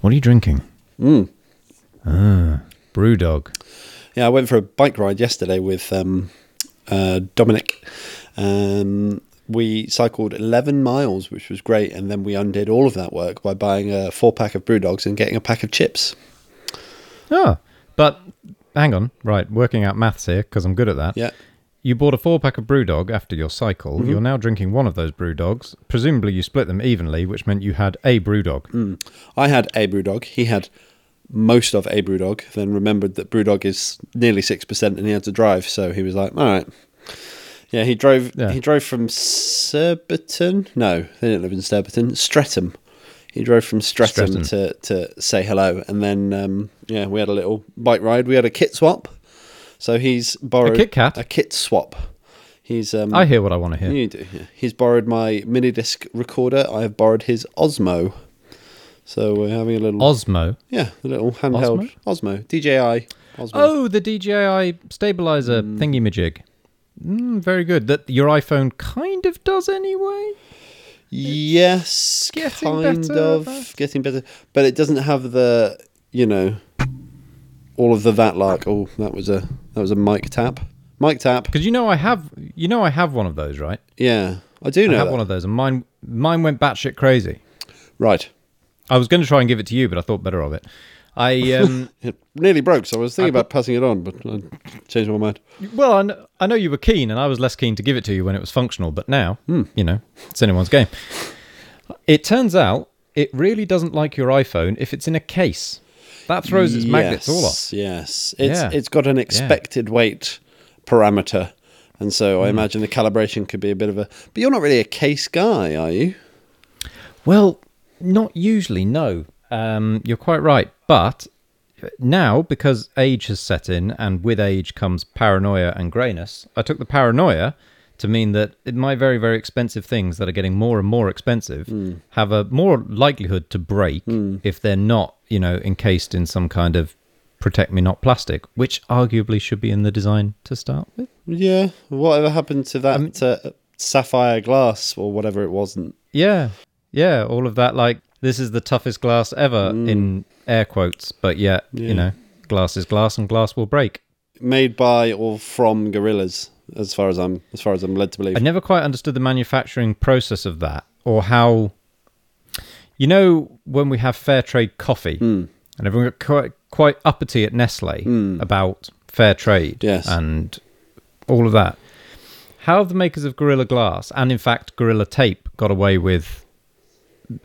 What are you drinking? Mm. Ah, Brewdog. Yeah, I went for a bike ride yesterday with um, uh, Dominic. Um, we cycled 11 miles, which was great, and then we undid all of that work by buying a four pack of Brewdogs and getting a pack of chips. Ah, but hang on. Right, working out maths here because I'm good at that. Yeah. You bought a four pack of Brewdog after your cycle. Mm-hmm. You're now drinking one of those Brewdogs. Presumably, you split them evenly, which meant you had a Brewdog. Mm. I had a Brewdog. He had most of a Brewdog, then remembered that Brewdog is nearly 6% and he had to drive. So he was like, all right. Yeah, he drove. Yeah. He drove from Surbiton. No, they didn't live in Surbiton. Streatham. He drove from Streatham, Streatham. to to say hello, and then um, yeah, we had a little bike ride. We had a kit swap. So he's borrowed a Kit Kat? a kit swap. He's um, I hear what I want to hear. you do. Yeah. He's borrowed my mini disc recorder. I have borrowed his Osmo. So we're having a little Osmo. yeah, a little handheld Osmo, DJI Osmo. Oh, the DJI stabilizer Mm. thingy-majig. Mm, very good. That your iPhone kind of does anyway. yes, getting kind better, of but- getting better, but it doesn't have the you know all of the that lark. Oh, that was a that was a mic tap. Mic tap. Because you know I have, you know I have one of those, right? Yeah, I do know. I have that. one of those, and mine, mine went batshit crazy. Right. I was going to try and give it to you, but I thought better of it. I um, It nearly broke, so I was thinking I about passing it on, but I changed my mind. well, I know, I know you were keen, and I was less keen to give it to you when it was functional. But now, you know, it's anyone's game. It turns out it really doesn't like your iPhone if it's in a case. That throws its magnets all off. Yes, Yes, it's Yeah. it's got an expected weight parameter, and so I imagine the calibration could be a bit of a. But you're not really a case guy, are you? Well, not usually, no. Um, you're quite right. But now, because age has set in, and with age comes paranoia and greyness, I took the paranoia to mean that my very, very expensive things that are getting more and more expensive hmm. have a more likelihood to break hmm. if they're not, you know, encased in some kind of protect me not plastic, which arguably should be in the design to start with. Yeah. Whatever happened to that uh, sapphire glass or whatever it wasn't? Yeah, yeah, all of that. Like this is the toughest glass ever hmm. in air quotes, but yet Yeah. you know, glass is glass, and glass will break. Made by or from gorillas, as far as I'm as far as I'm led to believe. I never quite understood the manufacturing process of that, or how. You know, when we have fair trade coffee, hmm. and everyone got quite, quite uppity at Nestle hmm. about fair trade, Yes. and all of that. How have the makers of Gorilla Glass and, in fact, Gorilla Tape got away with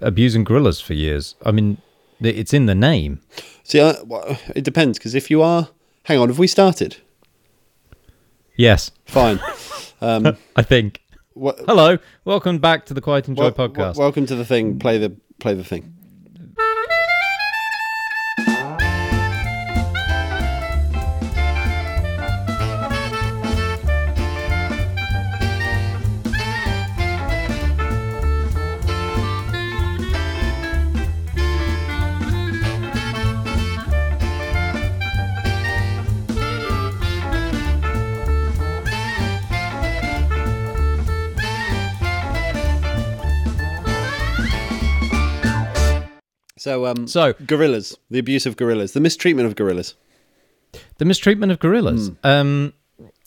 abusing gorillas for years? I mean, it's in the name. See, I, well, it depends because if you are, hang on, have we started? Yes, Fine. Um, I think. what, Hello, welcome back to the Quiet Enjoy wel- podcast. wel- welcome to the thing. Play the play the thing. So, um, So- gorillas, the abuse of gorillas, the mistreatment of gorillas. The mistreatment of gorillas. Um,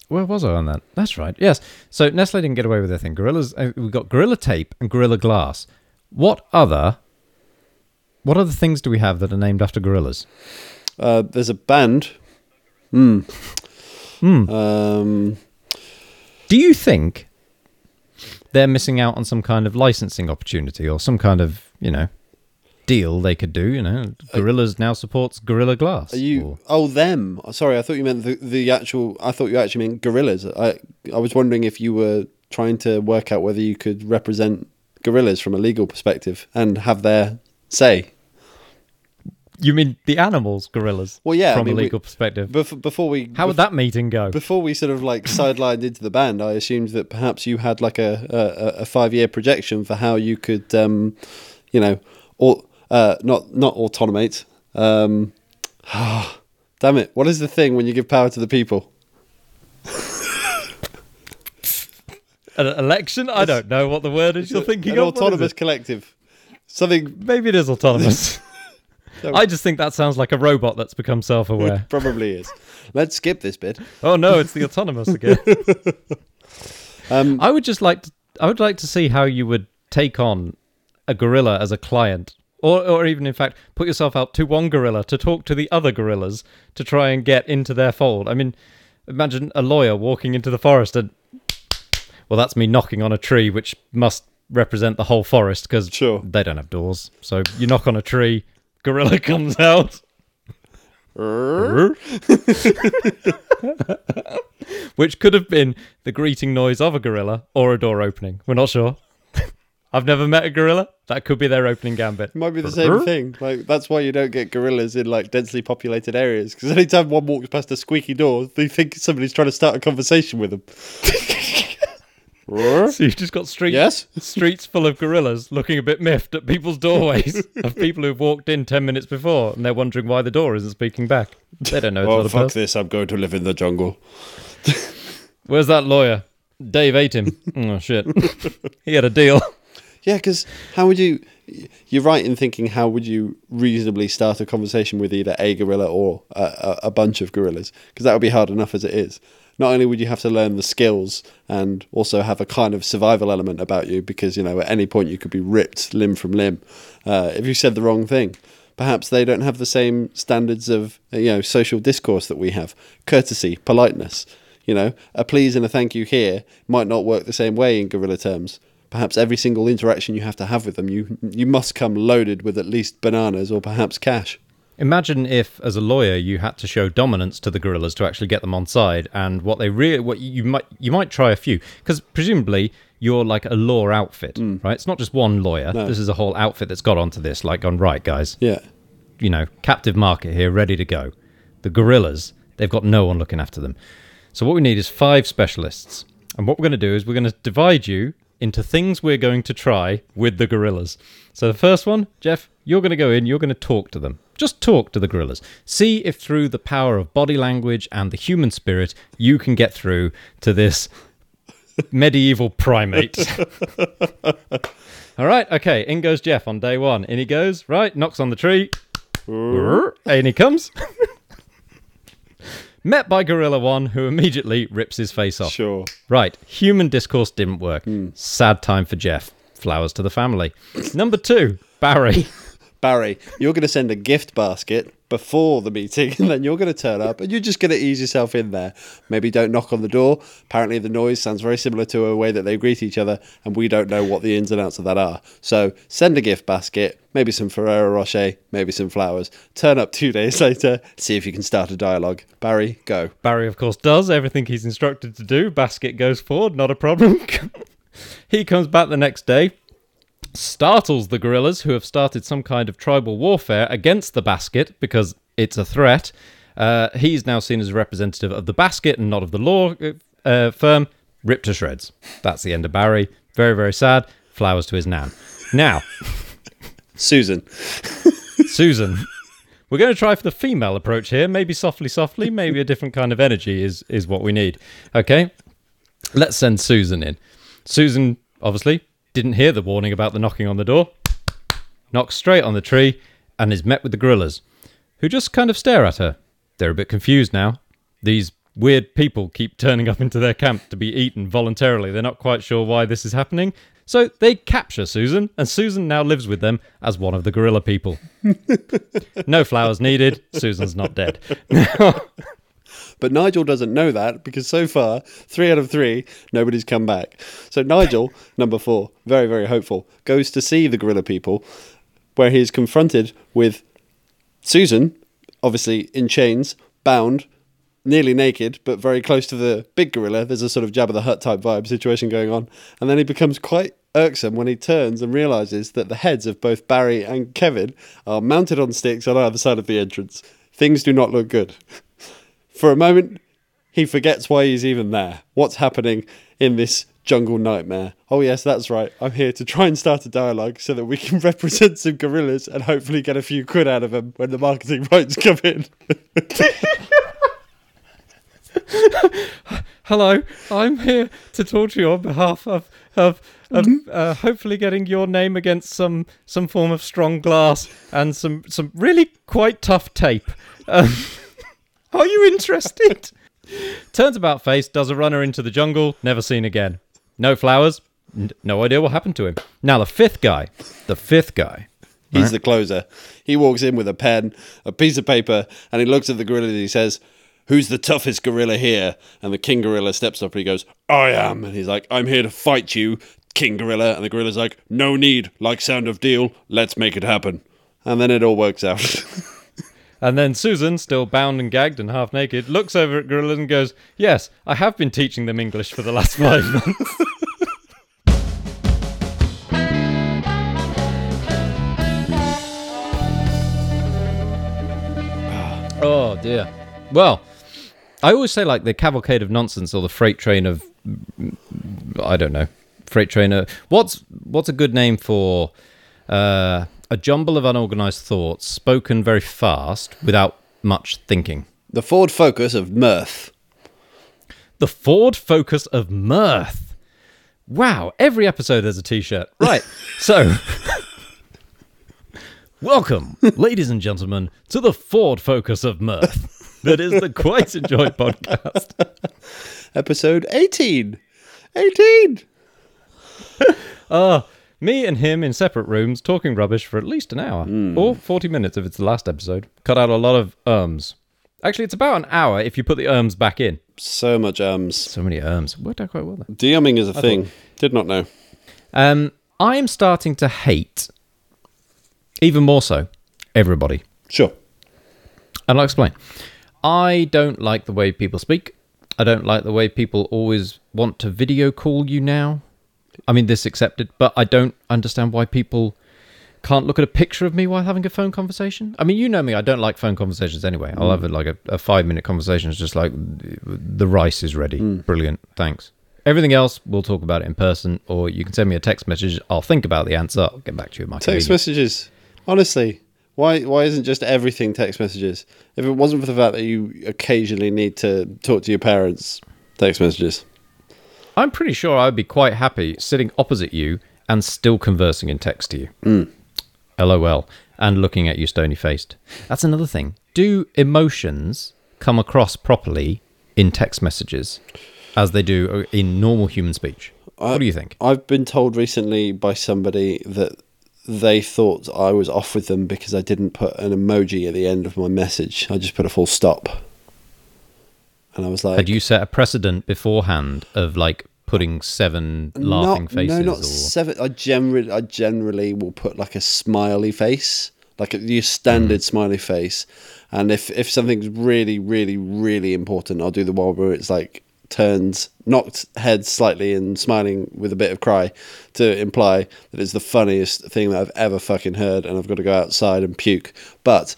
where was I on that? That's right. Yes. So Nestle didn't get away with their thing. Gorillas. Uh, we got Gorilla Tape and Gorilla Glass. What other? What other things do we have that are named after gorillas? Uh, there's a band. Hmm. Hmm. Um, Do you think they're missing out on some kind of licensing opportunity or some kind of you know deal they could do? You know, Gorillaz now supports Gorilla Glass. are you? or- Oh, them. Sorry, I thought you meant the, the actual. I thought you actually meant gorillas. I I was wondering if you were trying to work out whether you could represent gorillas from a legal perspective and have their say. You mean the animals, gorillas? Well, yeah, I from mean, a we- legal perspective. Bef- before we How would that meeting go? before we sort of like sidelined into the band, I assumed that perhaps you had like a a, a five year projection for how you could, um, you know, or uh, not not autonomate. Um, damn it! What is the thing when you give power to the people? An election? I don't know what the word is you're thinking An of. Autonomous collective. Something. Maybe it is autonomous. I just think that sounds like a robot that's become self-aware. Probably is. Let's skip this bit. oh no, it's the autonomous again. Um, I would just like to, I would like to see how you would take on a gorilla as a client. Or, or even in fact, put yourself out to one gorilla to talk to the other gorillas to try and get into their fold. I mean, imagine a lawyer walking into the forest and, well, that's me knocking on a tree, which must represent the whole forest because Sure. they don't have doors. So you knock on a tree, gorilla comes out. Which could have been the greeting noise of a gorilla or a door opening. We're not sure. I've never met a gorilla. That could be their opening gambit. Might be the same thing. Like that's why you don't get gorillas in like densely populated areas because anytime one walks past a squeaky door, they think somebody's trying to start a conversation with them. So you've just got streets, yes. streets full of gorillas looking a bit miffed at people's doorways of people who've walked in 10 minutes before and they're wondering why the door isn't speaking back. They don't know it's Oh not fuck person. this! I'm going to live in the jungle. Where's that lawyer? Dave ate him. oh, shit. he had a deal. Yeah, because how would you? You're right in thinking how would you reasonably start a conversation with either a gorilla or a, a, bunch of gorillas? Because that would be hard enough as it is. Not only would you have to learn the skills and also have a kind of survival element about you, because you know at any point you could be ripped limb from limb uh, if you said the wrong thing. Perhaps they don't have the same standards of uh, you know social discourse that we have, courtesy, politeness. You know, a please and a thank you here might not work the same way in gorilla terms. Perhaps every single interaction you have to have with them, you you must come loaded with at least bananas or perhaps cash. Imagine if, as a lawyer, you had to show dominance to the gorillas to actually get them on side, and what they really, what you might, you might try a few, because presumably you're like a law outfit, mm. right? It's not just one lawyer. No. This is a whole outfit that's got onto this, like gone right, guys. Yeah. you know, captive market here, ready to go. The gorillas, they've got no one looking after them. So what we need is five specialists. And what we're going to do is we're going to divide you into things we're going to try with the gorillas. So the first one, Jeff, you're going to go in, you're going to talk to them. Just talk to the gorillas. See if through the power of body language and the human spirit, you can get through to this medieval primate. All right, okay, in goes Jeff on day one. In he goes, right, knocks on the tree. and he comes. Met by Gorilla One, who immediately rips his face off. Sure. Right, human discourse didn't work. Hmm. Sad time for Jeff. Flowers to the family. Number two, Barry. Barry, you're going to send a gift basket before the meeting, and then you're going to turn up, and you're just going to ease yourself in there. Maybe don't knock on the door. Apparently, the noise sounds very similar to a way that they greet each other, and we don't know what the ins and outs of that are. So, send a gift basket, maybe some Ferrero Rocher, maybe some flowers. Turn up two days later, see if you can start a dialogue. Barry, go. Barry, of course, does everything he's instructed to do. Basket goes forward, not a problem. he comes back the next day, startles the gorillas who have started some kind of tribal warfare against the basket because it's a threat. Uh, he's now seen as a representative of the basket and not of the law uh, firm. Ripped to shreds. That's the end of Barry. Very, very sad. Flowers to his nan. Now, Susan. Susan. We're going to try for the female approach here. Maybe softly, softly. Maybe a different kind of energy is is what we need. Okay, let's send Susan in. Susan obviously didn't hear the warning about the knocking on the door. Knocks straight on the tree and is met with the gorillas, who just kind of stare at her. They're a bit confused now. These weird people keep turning up into their camp to be eaten voluntarily. They're not quite sure why this is happening. So they capture Susan, and Susan now lives with them as one of the gorilla people. no flowers needed. Susan's not dead. But Nigel doesn't know that because so far, three out of three, nobody's come back. So Nigel, number four, very, very hopeful, goes to see the gorilla people where he is confronted with Susan, obviously in chains, bound, nearly naked, but very close to the big gorilla. There's a sort of Jabba the Hutt type vibe situation going on. And then he becomes quite irksome when he turns and realizes that the heads of both Barry and Kevin are mounted on sticks on either side of the entrance. Things do not look good. For a moment, he forgets why he's even there. What's happening in this jungle nightmare? Oh, yes, that's right. I'm here to try and start a dialogue so that we can represent some gorillas and hopefully get a few quid out of them when the marketing rights come in. Hello, I'm here to talk to you on behalf of of, of uh, hopefully getting your name against some some form of strong glass and some some really quite tough tape. Um, are you interested? Turns about face, does a runner into the jungle, never seen again. No flowers, n- no idea what happened to him. Now the fifth guy, the fifth guy. He's the closer. He walks in with a pen, a piece of paper, and he looks at the gorilla and he says, Who's the toughest gorilla here? And the king gorilla steps up and he goes, I am. And he's like, I'm here to fight you, king gorilla. And the gorilla's like, No need. Like sound of deal. Let's make it happen. And then it all works out. And then Susan, still bound and gagged and half naked, looks over at Gorilla and goes, Yes, I have been teaching them English for the last five months. oh dear. Well, I always say like the cavalcade of nonsense or the freight train of I don't know. Freight trainer. What's what's a good name for uh, a jumble of unorganized thoughts spoken very fast without much thinking? the Ford Focus of mirth. The Ford Focus of Mirth. Wow, every episode there's a t shirt. Right, so. Welcome, ladies and gentlemen, to the Ford Focus of Mirth. That is the Quite Enjoyed podcast. Episode 18. 18. Ah, me and him in separate rooms talking rubbish for at least an hour or 40 minutes if it's the last episode. Cut out a lot of ums. Actually, it's about an hour if you put the ums back in. So much ums. So many ums. Worked out quite well there. DMing is a thing. Did not know. Um, I am starting to hate, even more so, everybody. Sure. And I'll explain. I don't like the way people speak. I don't like the way people always want to video call you now. I mean, this accepted, but I don't understand why people can't look at a picture of me while having a phone conversation. I mean, you know me, I don't like phone conversations anyway. I'll mm. have a, like a, a five minute conversation. It's just like the rice is ready. Mm. Brilliant. Thanks. Everything else, we'll talk about it in person, or you can send me a text message. I'll think about the answer. I'll get back to you at my Text messages. Honestly, why why isn't just everything text messages? If it wasn't for the fact that you occasionally need to talk to your parents, text messages. I'm pretty sure I'd be quite happy sitting opposite you and still conversing in text to you. Mm. LOL. And looking at you stony faced. That's another thing. Do emotions come across properly in text messages as they do in normal human speech? what do you think? I've been told recently by somebody that they thought I was off with them because I didn't put an emoji at the end of my message. I just put a full stop. And I was like, Had you set a precedent beforehand of like putting seven laughing not, faces? No, not or... seven. I generally, I generally will put like a smiley face, like a, your standard Mm. smiley face. And if if something's really, really, really important, I'll do the one where it's like turns, knocked head slightly, and smiling with a bit of cry to imply that it's the funniest thing that I've ever fucking heard, and I've got to go outside and puke. But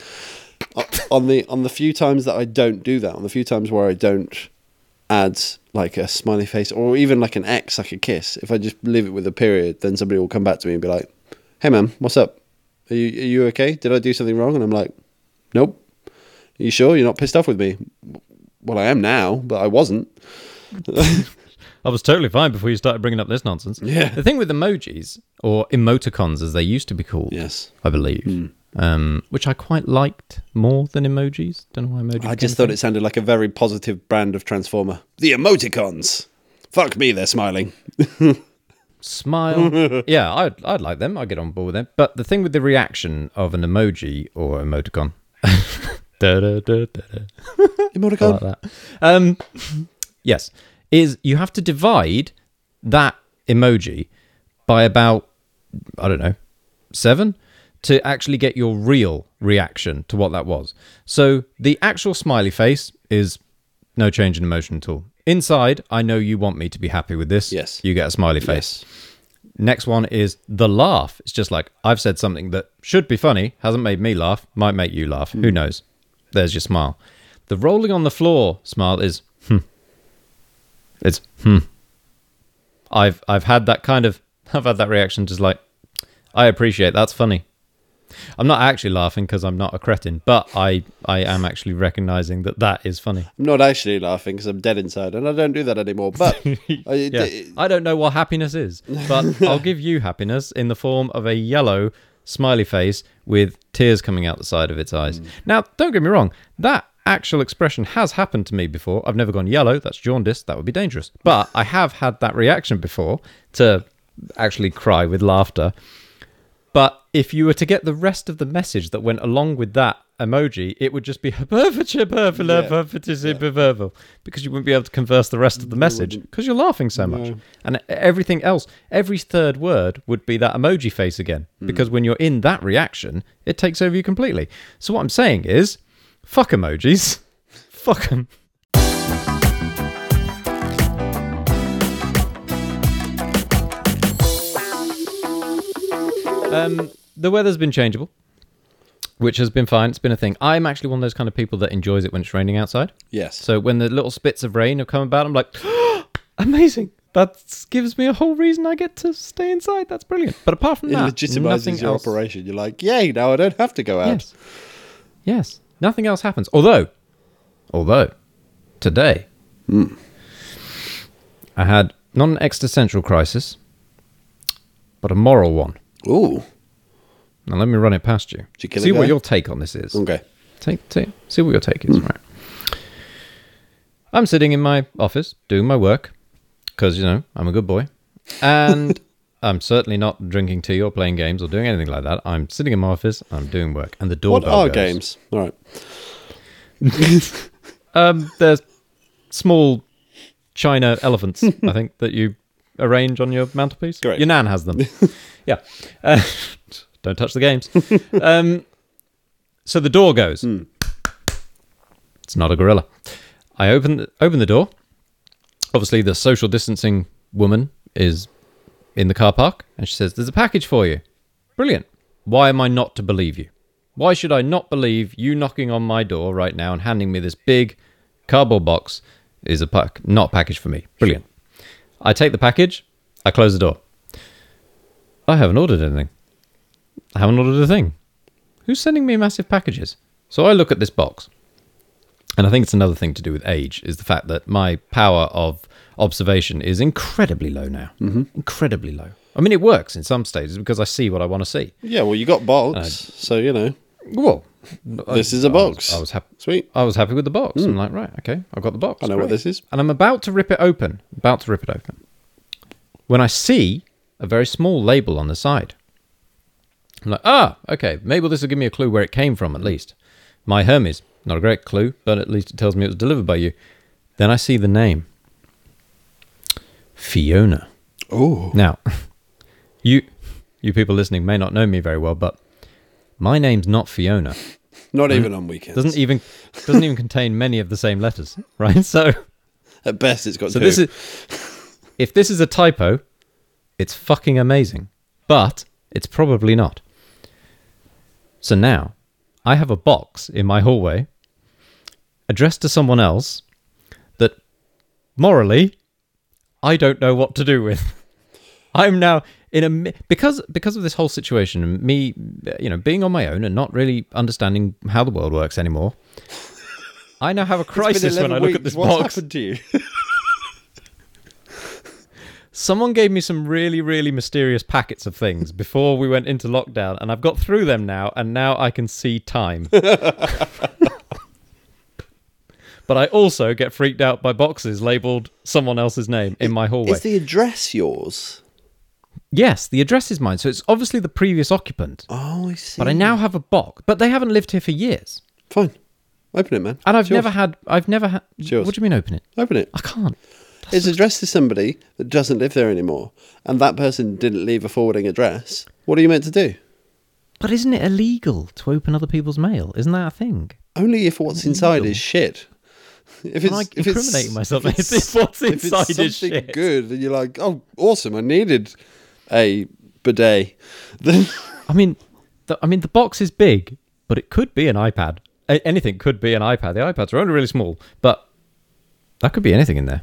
on the on the few times that I don't do that, on the few times where I don't add like a smiley face or even like an X, like a kiss, if I just leave it with a period, then somebody will come back to me and be like, "Hey, man, what's up? Are you are you okay? Did I do something wrong?" And I'm like, "Nope. Are you sure you're not pissed off with me?" Well, I am now, but I wasn't. I was totally fine before you started bringing up this nonsense. Yeah. The thing with emojis, or emoticons as they used to be called, Yes. I believe, hmm. Um, which I quite liked more than emojis. Don't know why emojis. I just thought it sounded like a very positive brand of Transformer. The emoticons. Fuck me, they're smiling. smile. yeah, I'd I'd like them. I'd get on board with them. But the thing with the reaction of an emoji or emoticon. da, da, da, Emoticon. like that. Um, yes, is you have to divide that emoji by about I don't know seven to actually get your real reaction to what that was. So the actual smiley face is no change in emotion at all. Inside, I know you want me to be happy with this. Yes. you get a smiley face. Next one is the laugh. It's just like I've said something that should be funny, hasn't made me laugh, might make you laugh. Who knows? There's your smile. The rolling on the floor smile is hmm. It's hmm. I've I've had that kind of I've had that reaction just like I appreciate that's funny. I'm not actually laughing because I'm not a cretin, but I I am actually recognizing that that is funny. I'm not actually laughing because I'm dead inside, and I don't do that anymore. But I, Yeah. I don't know what happiness is, but I'll give you happiness in the form of a yellow smiley face with tears coming out the side of its eyes. Mm. Now, don't get me wrong, that actual expression has happened to me before. I've never gone yellow, that's jaundice, that would be dangerous. But I have had that reaction before to actually cry with laughter. But if you were to get the rest of the message that went along with that emoji, it would just be because you wouldn't be able to converse the rest of the message because you're laughing so much. And everything else, every third word would be that emoji face again hmm. because when you're in that reaction, it takes over you completely. So what I'm saying is, fuck emojis, fuck them. Um, the weather's been changeable, which has been fine. It's been a thing. I'm actually one of those kind of people that enjoys it when it's raining outside. yes, So when the little spits of rain have come about, I'm like, amazing. That gives me a whole reason I get to stay inside. That's brilliant. But apart from it that, legitimizes your else. operation. You're like, yay! Now I don't have to go out. Yes, yes, nothing else happens. Although, although today Hmm. I had not an existential crisis, but a moral one. Ooh, Now let me run it past you. You See what your take on this is. okay. Take, take, see what your take is. Right. I'm sitting in my office doing my work because you know I'm a good boy, and I'm certainly not drinking tea or playing games or doing anything like that. I'm sitting in my office. I'm doing work, and the doorbell. What are goes. games? All right. Um, there's small china elephants. I think that you arrange on your mantelpiece. Correct. Your nan has them. yeah. Uh, don't touch the games. um, so the door goes. It's not a gorilla. I open the, open the door. Obviously, the social distancing woman is in the car park, and she says, "There's a package for you." Brilliant. Why am I not to believe you? Why should I not believe you knocking on my door right now and handing me this big cardboard box is a pack, not a package for me? Brilliant. I take the package. I close the door. I haven't ordered anything. I haven't ordered a thing. Who's sending me massive packages? So I look at this box. And I think it's another thing to do with age is the fact that my power of observation is incredibly low now. Mm-hmm. Incredibly low. I mean, it works in some stages because I see what I want to see. Yeah, well, you got box, so you know Well, this is a box. I was happy. Sweet. I was happy with the box. I'm like, right, okay, I've got the box. I know what this is. And I'm about to rip it open. About to rip it open. When I see a very small label on the side. I'm like, ah, okay, maybe this will give me a clue where it came from at least. My Hermes. Not a great clue, but at least it tells me it was delivered by you. Then I see the name. Fiona. Oh, Now, you you people listening may not know me very well, but my name's not Fiona. not even on weekends. Doesn't even doesn't even contain many of the same letters, right? So At best, it's got so two. this is if this is a typo, it's fucking amazing. But it's probably not. So now I have a box in my hallway addressed to someone else that morally I don't know what to do with. I'm now in a because because of this whole situation and me you know being on my own and not really understanding how the world works anymore. I now have a crisis when 11 I look at this What's box. happened to you? Someone gave me some really, really mysterious packets of things before we went into lockdown, and I've got through them now, and now I can see time. but I also get freaked out by boxes labeled someone else's name in my hallway. Is the address yours? Yes, the address is mine, so it's obviously the previous occupant. Oh, I see. But I now have a box, but they haven't lived here for years, Fine. Open it, man. and I've It's yours. never had. I've never had. Yours. What do you mean open it? Open it. I can't. It's addressed to somebody that doesn't live there anymore, and that person didn't leave a forwarding address. What are you meant to do? But isn't it illegal to open other people's mail? Isn't that a thing? Only if what's inside is shit. If I'm, like, if incriminating myself. if it's- what's if it's is something shit. good, and you're like, oh, awesome! I needed a bidet. Then I mean, the, I mean, the box is big, but it could be an iPad. A- anything could be an iPad. The iPads are only really small, but that could be anything in there.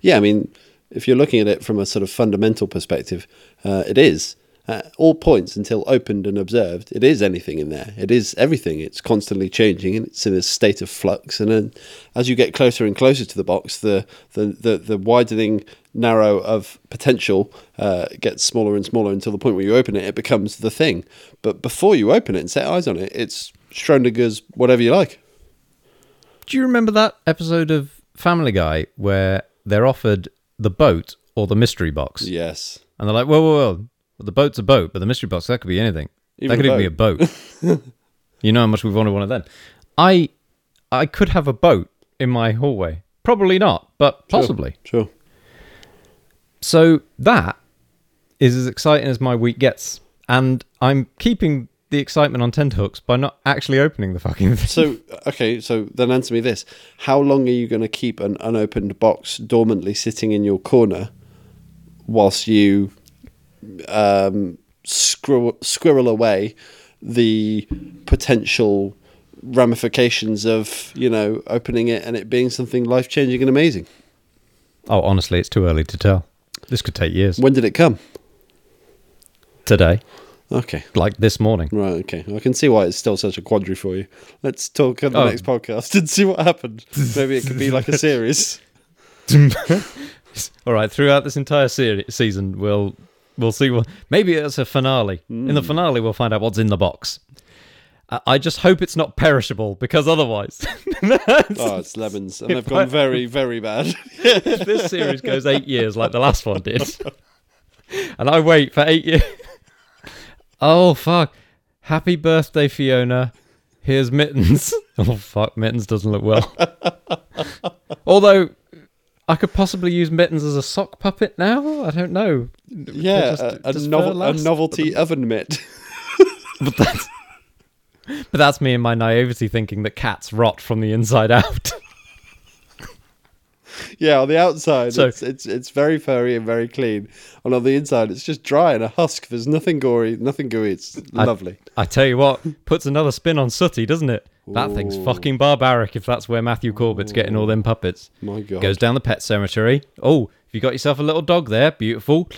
yeah, I mean, if you're looking at it from a sort of fundamental perspective, uh, it is. at all points until opened and observed, it is anything in there. It is everything. It's constantly changing and it's in a state of flux. And then as you get closer and closer to the box, the the the, the widening narrow of potential uh, gets smaller and smaller until the point where you open it, it becomes the thing. But before you open it and set eyes on it, it's Schrodinger's whatever you like. Do you remember that episode of Family Guy where they're offered the boat or the mystery box? Yes. And they're like, whoa, whoa, whoa. The boat's a boat, but the mystery box, that could be anything. Even that could even be a boat. you know how much we've wanted one of them. I I could have a boat in my hallway. Probably not, but possibly. Sure. So that is as exciting as my week gets. And I'm keeping the excitement on tenterhooks by not actually opening the fucking thing. So okay, so then answer me this: How long are you going to keep an unopened box dormantly sitting in your corner, whilst you um, squirrel, squirrel away the potential ramifications of you know opening it and it being something life changing and amazing? Oh, honestly, it's too early to tell. This could take years. When did it come? Today, Okay. like this morning. Right, okay. I can see why it's still such a quandary for you. Let's talk on the Oh. next podcast and see what happened. Maybe it could be like a series. All right, throughout this entire seri- season, we'll we'll see what. Maybe it's a finale. In the hmm. finale, we'll find out what's in the box. I just hope it's not perishable because otherwise, Oh, it's lemons, and they've gone very, very bad. if this series goes eight years like the last one did, and I wait for eight years. Oh fuck! Happy birthday, Fiona. Here's Mittens. Oh fuck, Mittens doesn't look well. Although I could possibly use Mittens as a sock puppet now. I don't know. yeah, Just- a, a, novel, a novelty oven mitt. But that's but that's me and my naivety thinking that cats rot from the inside out. yeah, on the outside, So- it's, it's it's very furry and very clean, and on the inside, it's just dry and a husk. There's nothing gory, nothing gooey. It's I- lovely. I tell you what, puts another spin on Sooty, doesn't it? That thing's fucking barbaric if that's where Matthew Corbett's getting all them puppets. My God. Goes down the pet cemetery. Oh, if you got yourself a little dog there, beautiful.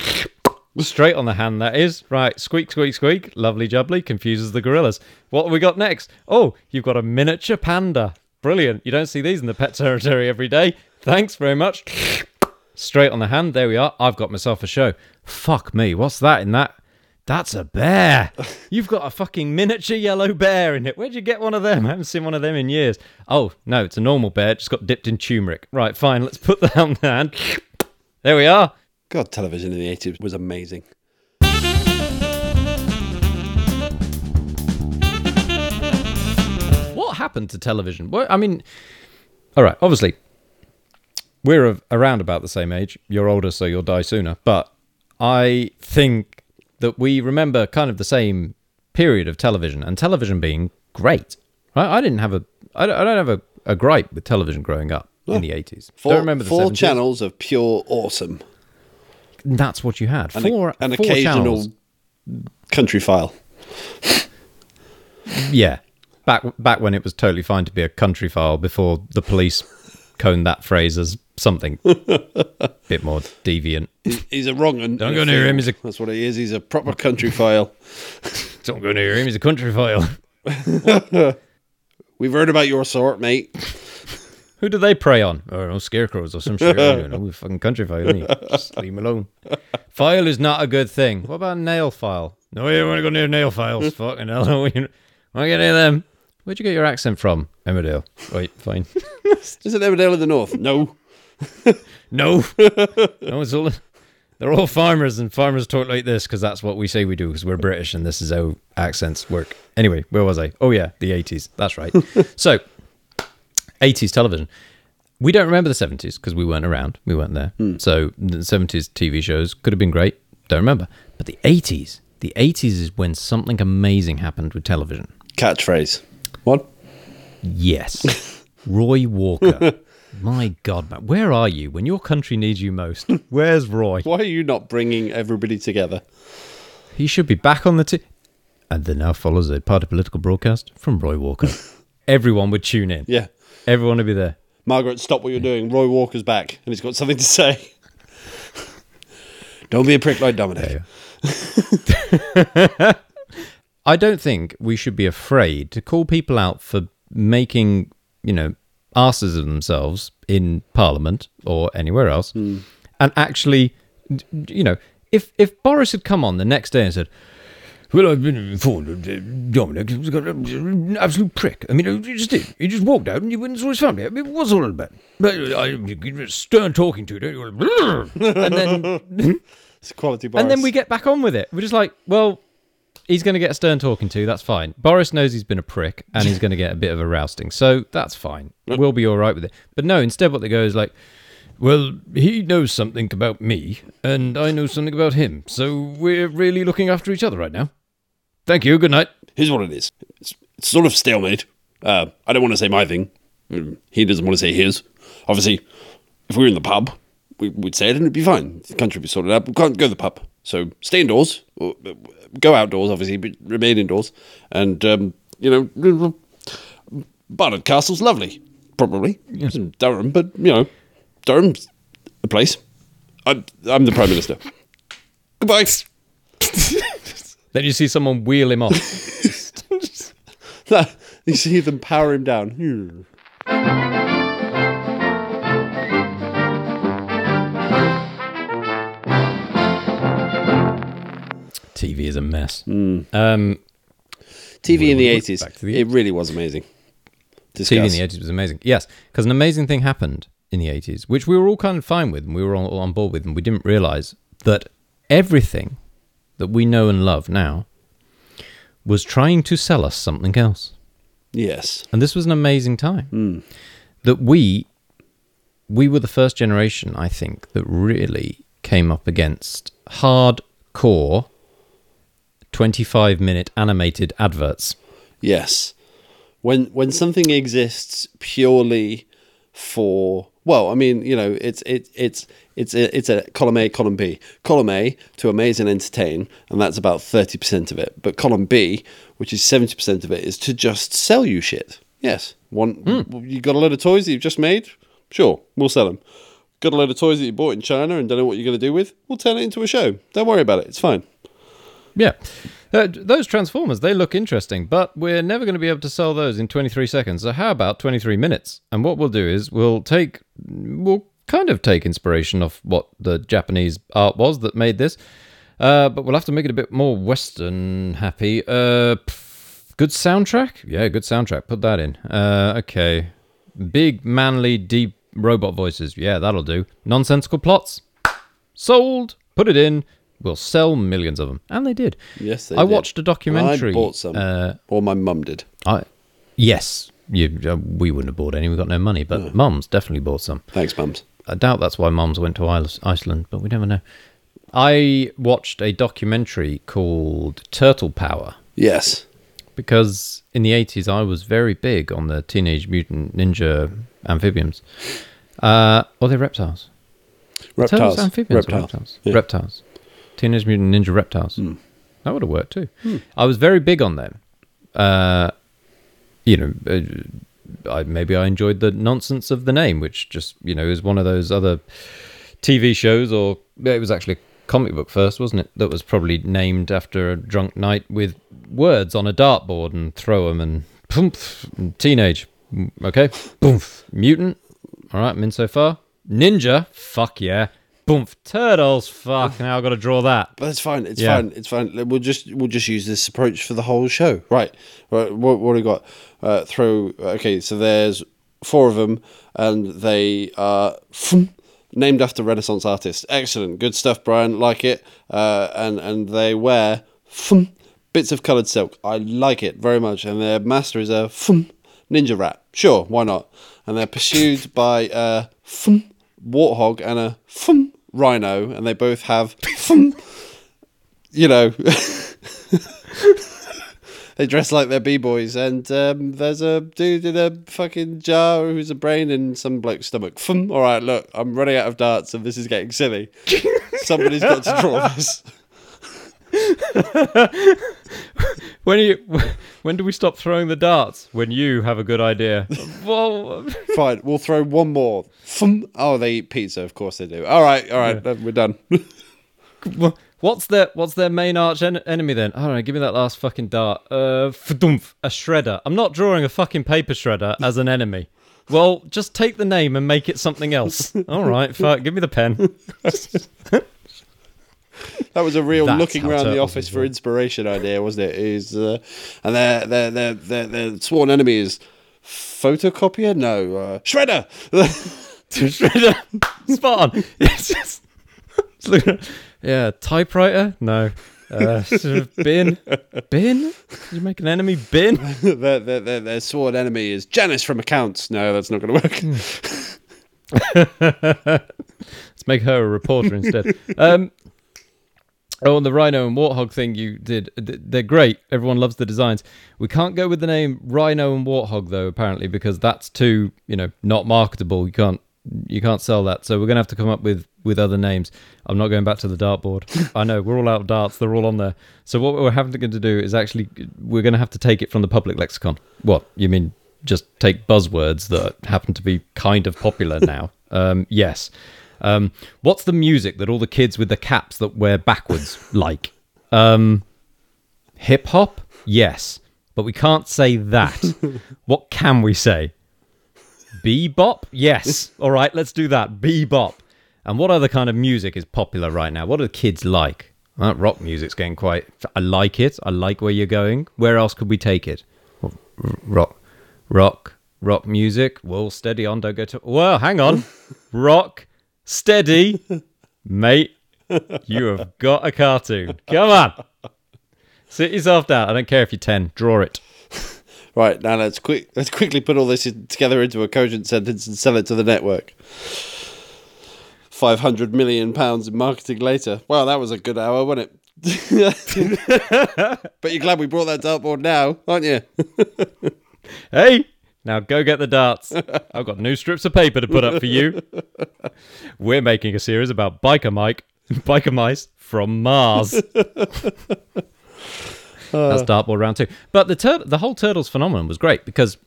Straight on the hand, that is. Right, squeak, squeak, squeak. Lovely jubbly. Confuses the gorillas. What have we got next? Oh, you've got a miniature panda. Brilliant. You don't see these in the pet territory every day. Thanks very much. Straight on the hand. There we are. I've got myself a show. Fuck me. What's that in that? That's a bear. You've got a fucking miniature yellow bear in it. Where'd you get one of them? I haven't seen one of them in years. Oh, no, it's a normal bear. It just got dipped in turmeric. Right, fine. Let's put that on the hand. There we are. God, television in the 80s was amazing. What happened to television? Well, I mean, all right, obviously, we're around about the same age. You're older, so you'll die sooner. But I think that we remember kind of the same period of television and television being great. Right? I didn't have a, I don't, I don't have a, a gripe with television growing up in the 80s. Four, don't remember the four 70s. channels of pure awesome. That's what you had. Four, an four occasional channels. country file. Yeah, back back when it was totally fine to be a country file before the police coned that phrase as something a bit more deviant. He's a wrong un. Don't go near him, he's a- That's what he is. He's a proper country file. Don't go near him. He's a country file. We've heard about your sort, mate. Who do they prey on? Oh, no, scarecrows or some shit. I don't know. Fucking country file. Just leave him alone. File is not a good thing. What about nail file? No, you don't want to go near nail files. Fucking hell. No, you want to get near them. Where'd you get your accent from? Emmerdale. Right, fine. Isn't Emmerdale in the north? No. No, no, it's all. They're all farmers, and farmers talk like this because that's what we say we do because we're British and this is how accents work. Anyway, where was I? Oh yeah, the eighties. That's right. so, eighties television. We don't remember the seventies because we weren't around. We weren't there. Hmm. So the seventies TV shows could have been great. Don't remember. But the eighties, the eighties is when something amazing happened with television. Catchphrase. What? Yes, Roy Walker. My God, man, where are you when your country needs you most? Where's Roy? Why are you not bringing everybody together? He should be back on the t. And there now follows a party political broadcast from Roy Walker. Everyone would tune in. Yeah. Everyone would be there. Margaret, stop what you're doing. Roy Walker's back, and he's got something to say. Don't be a prick like Dominic. I don't think we should be afraid to call people out for making, you know, asses of themselves in Parliament or anywhere else, hmm. and actually, you know, if if Boris had come on the next day and said. Well, I've been informed that uh, Dominic was an uh, absolute prick. I mean, uh, he just did. He just walked out and he went and saw his family. I mean, what's all about? But uh, I, stern talking to, don't you? And then It's quality Boris. and then we get back on with it. We're just like, well, he's going to get a stern talking to. That's fine. Boris knows he's been a prick and he's going to get a bit of a rousting. So that's fine. We'll be all right with it. But no, instead, what they go is like, well, he knows something about me and I know something about him. So we're really looking after each other right now. Thank you. Good night. Here's what it is. It's, it's sort of stalemate. Uh, I don't want to say my thing. Mm, He doesn't want to say his. Obviously, if we were in the pub, we, we'd say it and it'd be fine. The country would be sorted out. We can't go to the pub. So stay indoors. Or, uh, go outdoors, obviously, but remain indoors. And, um, you know, Barnard Castle's lovely. Probably. In Durham, but, you know, Durham's the place. I'm, I'm the Prime Minister. Goodbye. Then you see someone wheel him off. you see them power him down. TV is a mess. Hmm. Um, TV in the eighties, back to the it really was amazing. TV in the 80s was amazing. Yes, because an amazing thing happened in the 80s, which we were all kind of fine with and we were all on board with, and we didn't realize that everything that we know and love now was trying to sell us something else. Yes. And this was an amazing time. Hmm. That we we were the first generation, I think, that really came up against hardcore 25 minute animated adverts. Yes. When when something exists purely for well, I mean, you know, it's it it's it's a, it's a column A, column B. Column A to amaze and entertain, and that's about thirty percent of it. But column B, which is seventy percent of it, is to just sell you shit. Yes, one hmm. you got a load of toys that you've just made. Sure, we'll sell them. Got a load of toys that you bought in China and don't know what you're going to do with. We'll turn it into a show. Don't worry about it. It's fine. Yeah. Uh, those Transformers, they look interesting, but we're never going to be able to sell those in 23 seconds. So, how about 23 minutes? And what we'll do is we'll take, we'll kind of take inspiration off what the Japanese art was that made this, uh, but we'll have to make it a bit more Western happy. Uh, pff, good soundtrack? Yeah, good soundtrack. Put that in. Uh, okay. Big, manly, deep robot voices. Yeah, that'll do. Nonsensical plots? Sold. Put it in. We'll sell millions of them, and they did. Yes, they I did. watched a documentary. I bought some, Uh, or my mum did. I yes, you. Uh, we wouldn't have bought any. We got no money, but mums definitely bought some. Thanks, mums. I doubt that's why mums went to Iceland, but we never know. I watched a documentary called Turtle Power Yes. because in the 80s I was very big on the Teenage Mutant Ninja amphibians. Uh, or they're reptiles. Reptiles. Turtles, amphibians, Reptiles. reptiles. Yeah. Reptiles. Teenage Mutant Ninja Reptiles. That would have worked too. I was very big on them. Uh, you know, uh, I maybe I enjoyed the nonsense of the name, which just you know is one of those other TV shows, or it was actually a comic book first, wasn't it? That was probably named after a drunk night with words on a dartboard and throw them and poomph, and teenage. Mm, Okay, boomf, mutant. All right, I'm in so far. Ninja, fuck yeah. Boomf, turtles, fuck. Now I've got to draw that. But it's fine. It's Yeah. fine. It's fine. We'll just we'll just use this approach for the whole show. Right. Right. What, what we got? Uh, throw. Okay. So there's four of them, and they are named after Renaissance artists. Excellent. Good stuff, Brian. Like it. Uh, and and they wear bits of coloured silk. I like it very much. And their master is a ninja rat. Sure. Why not? And they're pursued by a warthog and a rhino, and they both have you know, they dress like they're b boys, and um, there's a dude in a fucking jar who's a brain in some bloke's stomach. All right, look, I'm running out of darts, and this is getting silly. Somebody's got to draw this. When you, when do we stop throwing the darts? When you have a good idea. well, Fine, we'll throw one more. Oh, they eat pizza, of course they do. All right, all right, we're done. What's their What's their main arch en- enemy then? I don't know. Give me that last fucking dart. Uh, a shredder. I'm not drawing a fucking paper shredder as an enemy. Well, just take the name and make it something else. All right, fuck. Give me the pen. That was a real That's looking around the office for inspiration idea, wasn't it? Is uh, and their their their their their sworn enemy is photocopier? No, uh, shredder. shredder. Spot on. Yes. yes. Just looking yeah, typewriter. No. Uh, sort of bin. Bin. You make an enemy bin. their, their, their, their sworn enemy is Janice from accounts. No, that's not going to work. Let's make her a reporter instead. Um, oh, and the rhino and warthog thing you did, they're great. Everyone loves the designs. We can't go with the name rhino and warthog though, apparently, because that's too, you know, not marketable. You can't, you can't sell that. So we're gonna have to come up with with other names. I'm not going back to the dartboard. I know we're all out of darts. They're all on there. So what we're having to do is actually we're going to have to take it from the public lexicon. What you mean? Just take buzzwords that happen to be kind of popular now. Um, yes. Um, what's the music that all the kids with the caps that wear backwards like? Um, hip hop? Yes. But we can't say that. what can we say? Bebop? Yes. All right, let's do that. Bebop. And what other kind of music is popular right now? What do the kids like? Uh, rock music's getting quite. I like it. I like where you're going. Where else could we take it? Rock, rock, rock music. Well, steady on. Don't go to. Well, hang on. rock, steady, mate. You have got a cartoon. Come on. Sit yourself down. I don't care if you're ten. Draw it. Right now, let's quick let's quickly put all this together into a cogent sentence and sell it to the network. Five hundred million pounds in marketing later. Wow, that was a good hour, wasn't it? but you're glad we brought that dartboard now, aren't you? Hey, now go get the darts. I've got new strips of paper to put up for you. We're making a series about biker Mike, biker mice from Mars. That's dartboard round two. But the tur- the whole turtles phenomenon was great because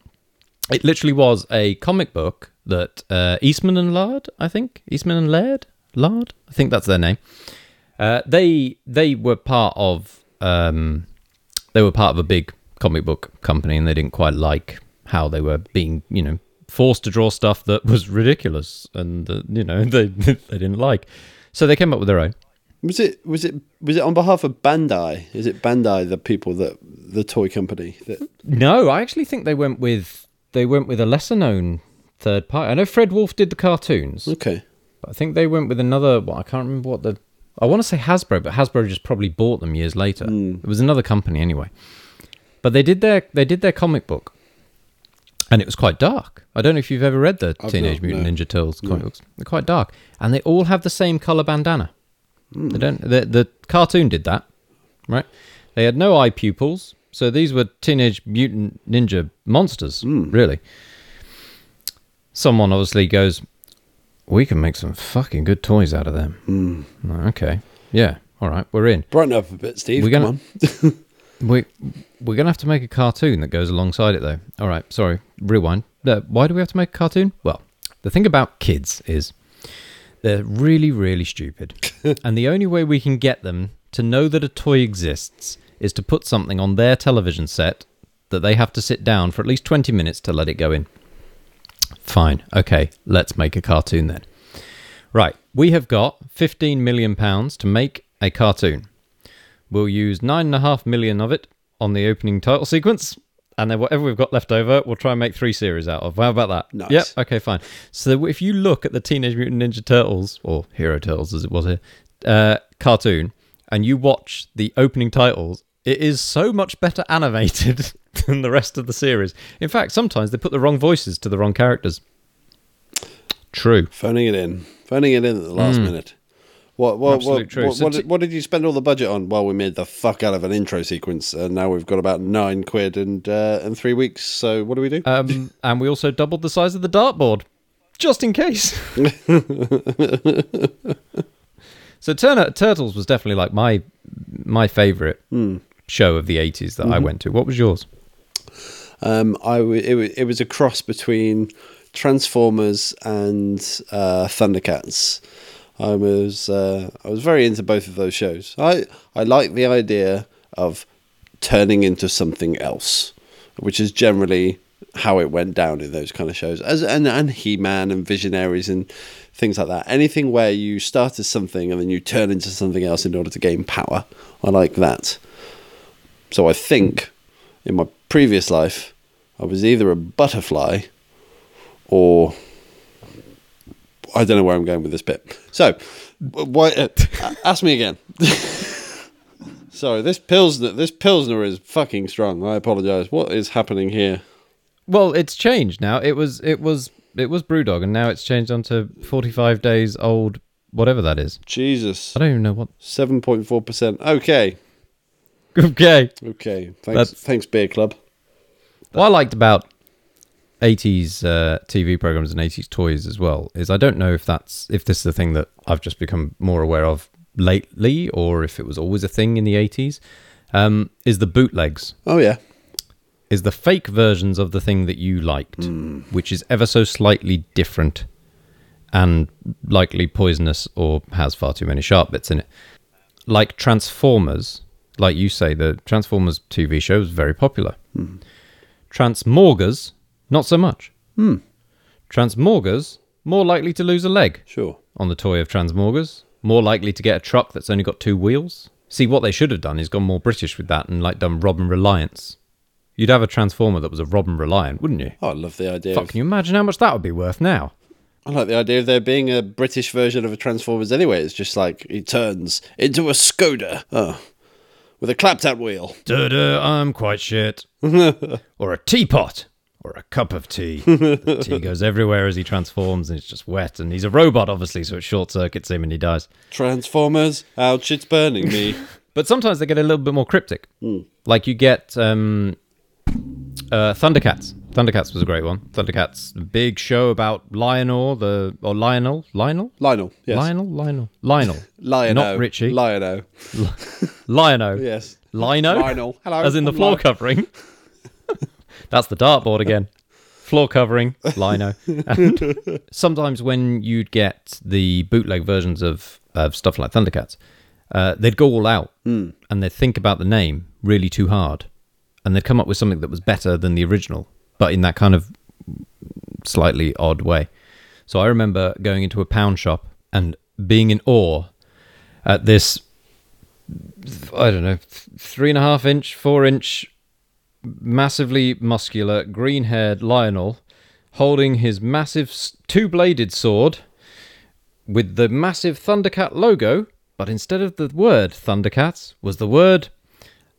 it literally was a comic book that uh, Eastman and Lard, I think, Eastman and Laird, Lard, I think that's their name. Uh, they they were part of um, they were part of a big comic book company, and they didn't quite like how they were being, you know, forced to draw stuff that was ridiculous, and uh, you know they they didn't like. So they came up with their own. Was it was it was it on behalf of Bandai? Is it Bandai the people that the toy company that No, I actually think they went with they went with a lesser known third party. I know Fred Wolf did the cartoons, Okay. but I think they went with another. Well, I can't remember what the. I want to say Hasbro, but Hasbro just probably bought them years later. It was another company anyway. But they did their they did their comic book, and it was quite dark. I don't know if you've ever read the I've Teenage not, Mutant no. Ninja Turtles comic books. They're quite dark, and they all have the same color bandana. Hmm. They don't. The the cartoon did that, right? They had no eye pupils, so these were Teenage Mutant Ninja monsters, hmm. really. Someone obviously goes, "We can make some fucking good toys out of them." Hmm. Like, Okay, yeah, all right, we're in. Brighten up a bit, Steve. We're Come gonna- on. We we're gonna have to make a cartoon that goes alongside it, though. All right, sorry, rewind. Uh, why do we have to make a cartoon? Well, the thing about kids is they're really, really stupid, and the only way we can get them to know that a toy exists is to put something on their television set that they have to sit down for at least twenty minutes to let it go in. Fine, okay, let's make a cartoon then. Right, we have got fifteen million pounds to make a cartoon. We'll use nine and a half million of it on the opening title sequence, and then whatever we've got left over, we'll try and make three series out of. How about that? Nice. Yep. Okay, fine. So if you look at the Teenage Mutant Ninja Turtles or Hero Turtles as it was here, uh, cartoon, and you watch the opening titles, it is so much better animated than the rest of the series. In fact, sometimes they put the wrong voices to the wrong characters. True. Phoning it in. Phoning it in at the last minute. What what what, what, So what, t- did, what did you spend all the budget on? Well, we made the fuck out of an intro sequence, and now we've got about nine quid and uh, and three weeks. So what do we do? Um, and we also doubled the size of the dartboard, just in case. so Turner Turtles was definitely like my my favorite show of the eighties that I went to. What was yours? Um, I w- it, w- it was a cross between Transformers and uh, Thundercats. I was uh, I was very into both of those shows. I I like the idea of turning into something else, which is generally how it went down in those kind of shows. As and and He Man and Visionaries and things like that. Anything where you start as something and then you turn into something else in order to gain power. I like that. So I think in my previous life I was either a butterfly or I don't know where I'm going with this bit. So, why? Uh, ask me again. Sorry, this pilsner. This pilsner is fucking strong. I apologise. What is happening here? Well, it's changed now. It was it was it was BrewDog, and now it's changed onto forty five days old, whatever that is. Jesus, I don't even know what. seven point four percent. Okay, Okay. okay. Thanks, That's- thanks, Beer Club. What I liked about 80s uh, TV programs and 80s toys as well is I don't know if that's if this is a thing that I've just become more aware of lately or if it was always a thing in the 80s. Um, is the bootlegs Oh yeah, is the fake versions of the thing that you liked, which is ever so slightly different and likely poisonous or has far too many sharp bits in it. Like Transformers, like you say, the Transformers TV show was very popular. Transmorgers, not so much. Hmm. Transmorgers, more likely to lose a leg sure. on the toy of Transmorgers, more likely to get a truck that's only got two wheels. See, what they should have done is gone more British with that and like done Robin Reliance. You'd have a Transformer that was a Robin Reliant, wouldn't you? Oh, I love the idea. Fuck, Of, can you imagine how much that would be worth now? I like the idea of there being a British version of a Transformers. Anyway, it's just like he turns into a Skoda. Oh, with a clapped out wheel. Duh, I'm quite shit. or a teapot. Or a cup of tea. The tea goes everywhere as he transforms and it's just wet. And he's a robot, obviously, so it short circuits him and he dies. Transformers, ouch, it's burning me. But sometimes they get a little bit more cryptic. Like you get um, uh, Thundercats. Thundercats was a great one. Thundercats, big show about Lionel, the or Lionel, Lionel, Lionel, yes. Lionel, Lionel, Lionel, Lionel. not Richie, Lionel. Lionel, Yes. Lino, Lionel. Hello. as in the I'm floor Lionel. covering. That's the dartboard again. Floor covering, lino. And sometimes when you'd get the bootleg versions of, of stuff like Thundercats, uh, they'd go all out and they'd think about the name really too hard. And they'd come up with something that was better than the original, but in that kind of slightly odd way. So I remember going into a pound shop and being in awe at this I don't know, three and a half inch, four inch, massively muscular, green haired Lionel holding his massive two bladed sword with the massive Thundercat logo, but instead of the word Thundercats was the word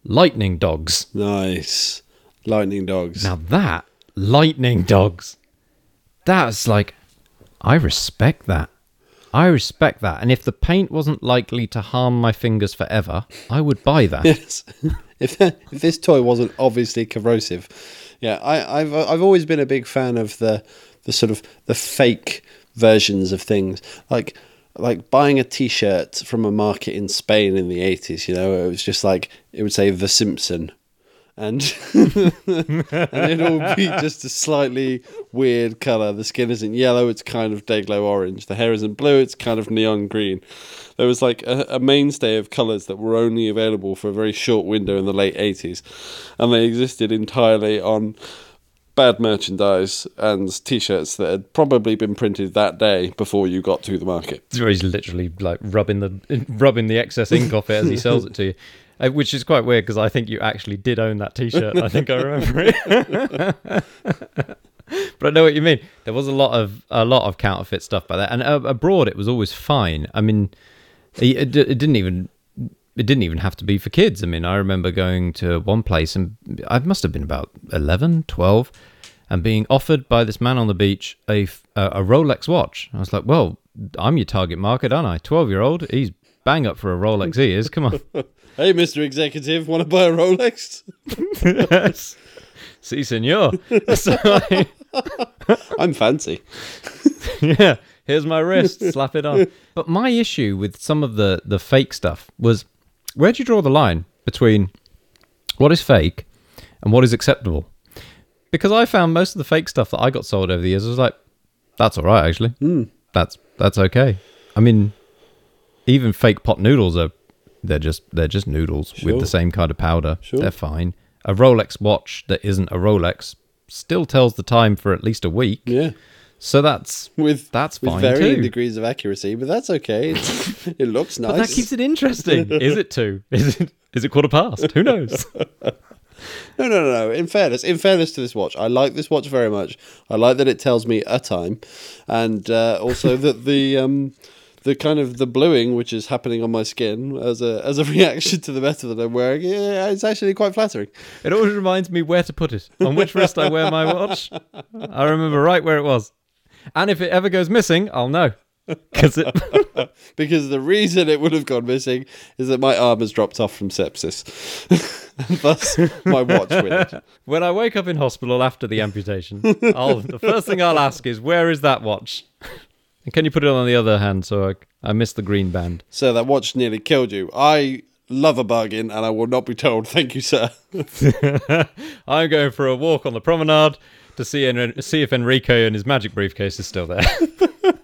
Lightning Dogs. Nice. Lightning dogs. Now that, Lightning Dogs, that's like, I respect that. I respect that. And if the paint wasn't likely to harm my fingers forever, I would buy that. Yes. if if this toy wasn't obviously corrosive, yeah, I, I've I've always been a big fan of the the sort of the fake versions of things, like like buying a T-shirt from a market in Spain in the eighties. You know, it was just like it would say The Simpson. And, and it'll be just a slightly weird color. The skin isn't yellow; it's kind of day glow orange. The hair isn't blue; it's kind of neon green. There was like a, a mainstay of colors that were only available for a very short window in the late '80s, and they existed entirely on bad merchandise and T-shirts that had probably been printed that day before you got to the market. He's literally like rubbing the rubbing the excess ink off it as he sells it to you, Uh, which is quite weird because I think you actually did own that T-shirt. I think I remember it. but I know what you mean. There was a lot of a lot of counterfeit stuff by that, and uh, abroad it was always fine. I mean, it, it, didn't even it didn't even have to be for kids. I mean, I remember going to one place and I must have been about 11, 12 and being offered by this man on the beach a, a Rolex watch. I was like, well, I'm your target market, aren't I? 12 year old, he's bang up for a Rolex he is. Come on. Hey, Mister Executive, want to buy a Rolex? yes. Si, senor. So I, I'm fancy. yeah, here's my wrist, slap it on. But my issue with some of the, the fake stuff was where do you draw the line between what is fake and what is acceptable? Because I found most of the fake stuff that I got sold over the years was like, that's all right, actually. Hmm. That's that's okay. I mean, even fake pot noodles are they're just they're just noodles with the same kind of powder. Sure. They're fine. A Rolex watch that isn't a Rolex still tells the time for at least a week. Yeah. So that's With That's with fine varying too. degrees of accuracy, but that's okay. It looks nice. but that keeps it interesting. is it two? Is it is it quarter past? Who knows? No, no, no, no. In fairness, in fairness to this watch, I like this watch very much. I like that it tells me a time, and uh, also that the um, the kind of the bluing which is happening on my skin as a as a reaction to the metal that I'm wearing, yeah, it's actually quite flattering. It always reminds me where to put it. On which wrist I wear my watch. I remember right where it was. And if it ever goes missing, I'll know. Because it Because the reason it would have gone missing is that my arm has dropped off from sepsis, and thus my watch with it. when I wake up in hospital after the amputation, I'll the first thing I'll ask is where is that watch? And can you put it on the other hand so I, I miss the green band? So that watch nearly killed you. I love a bargain, and I will not be told. Thank you, sir. I'm going for a walk on the promenade to see En- see if Enrico and his magic briefcase is still there.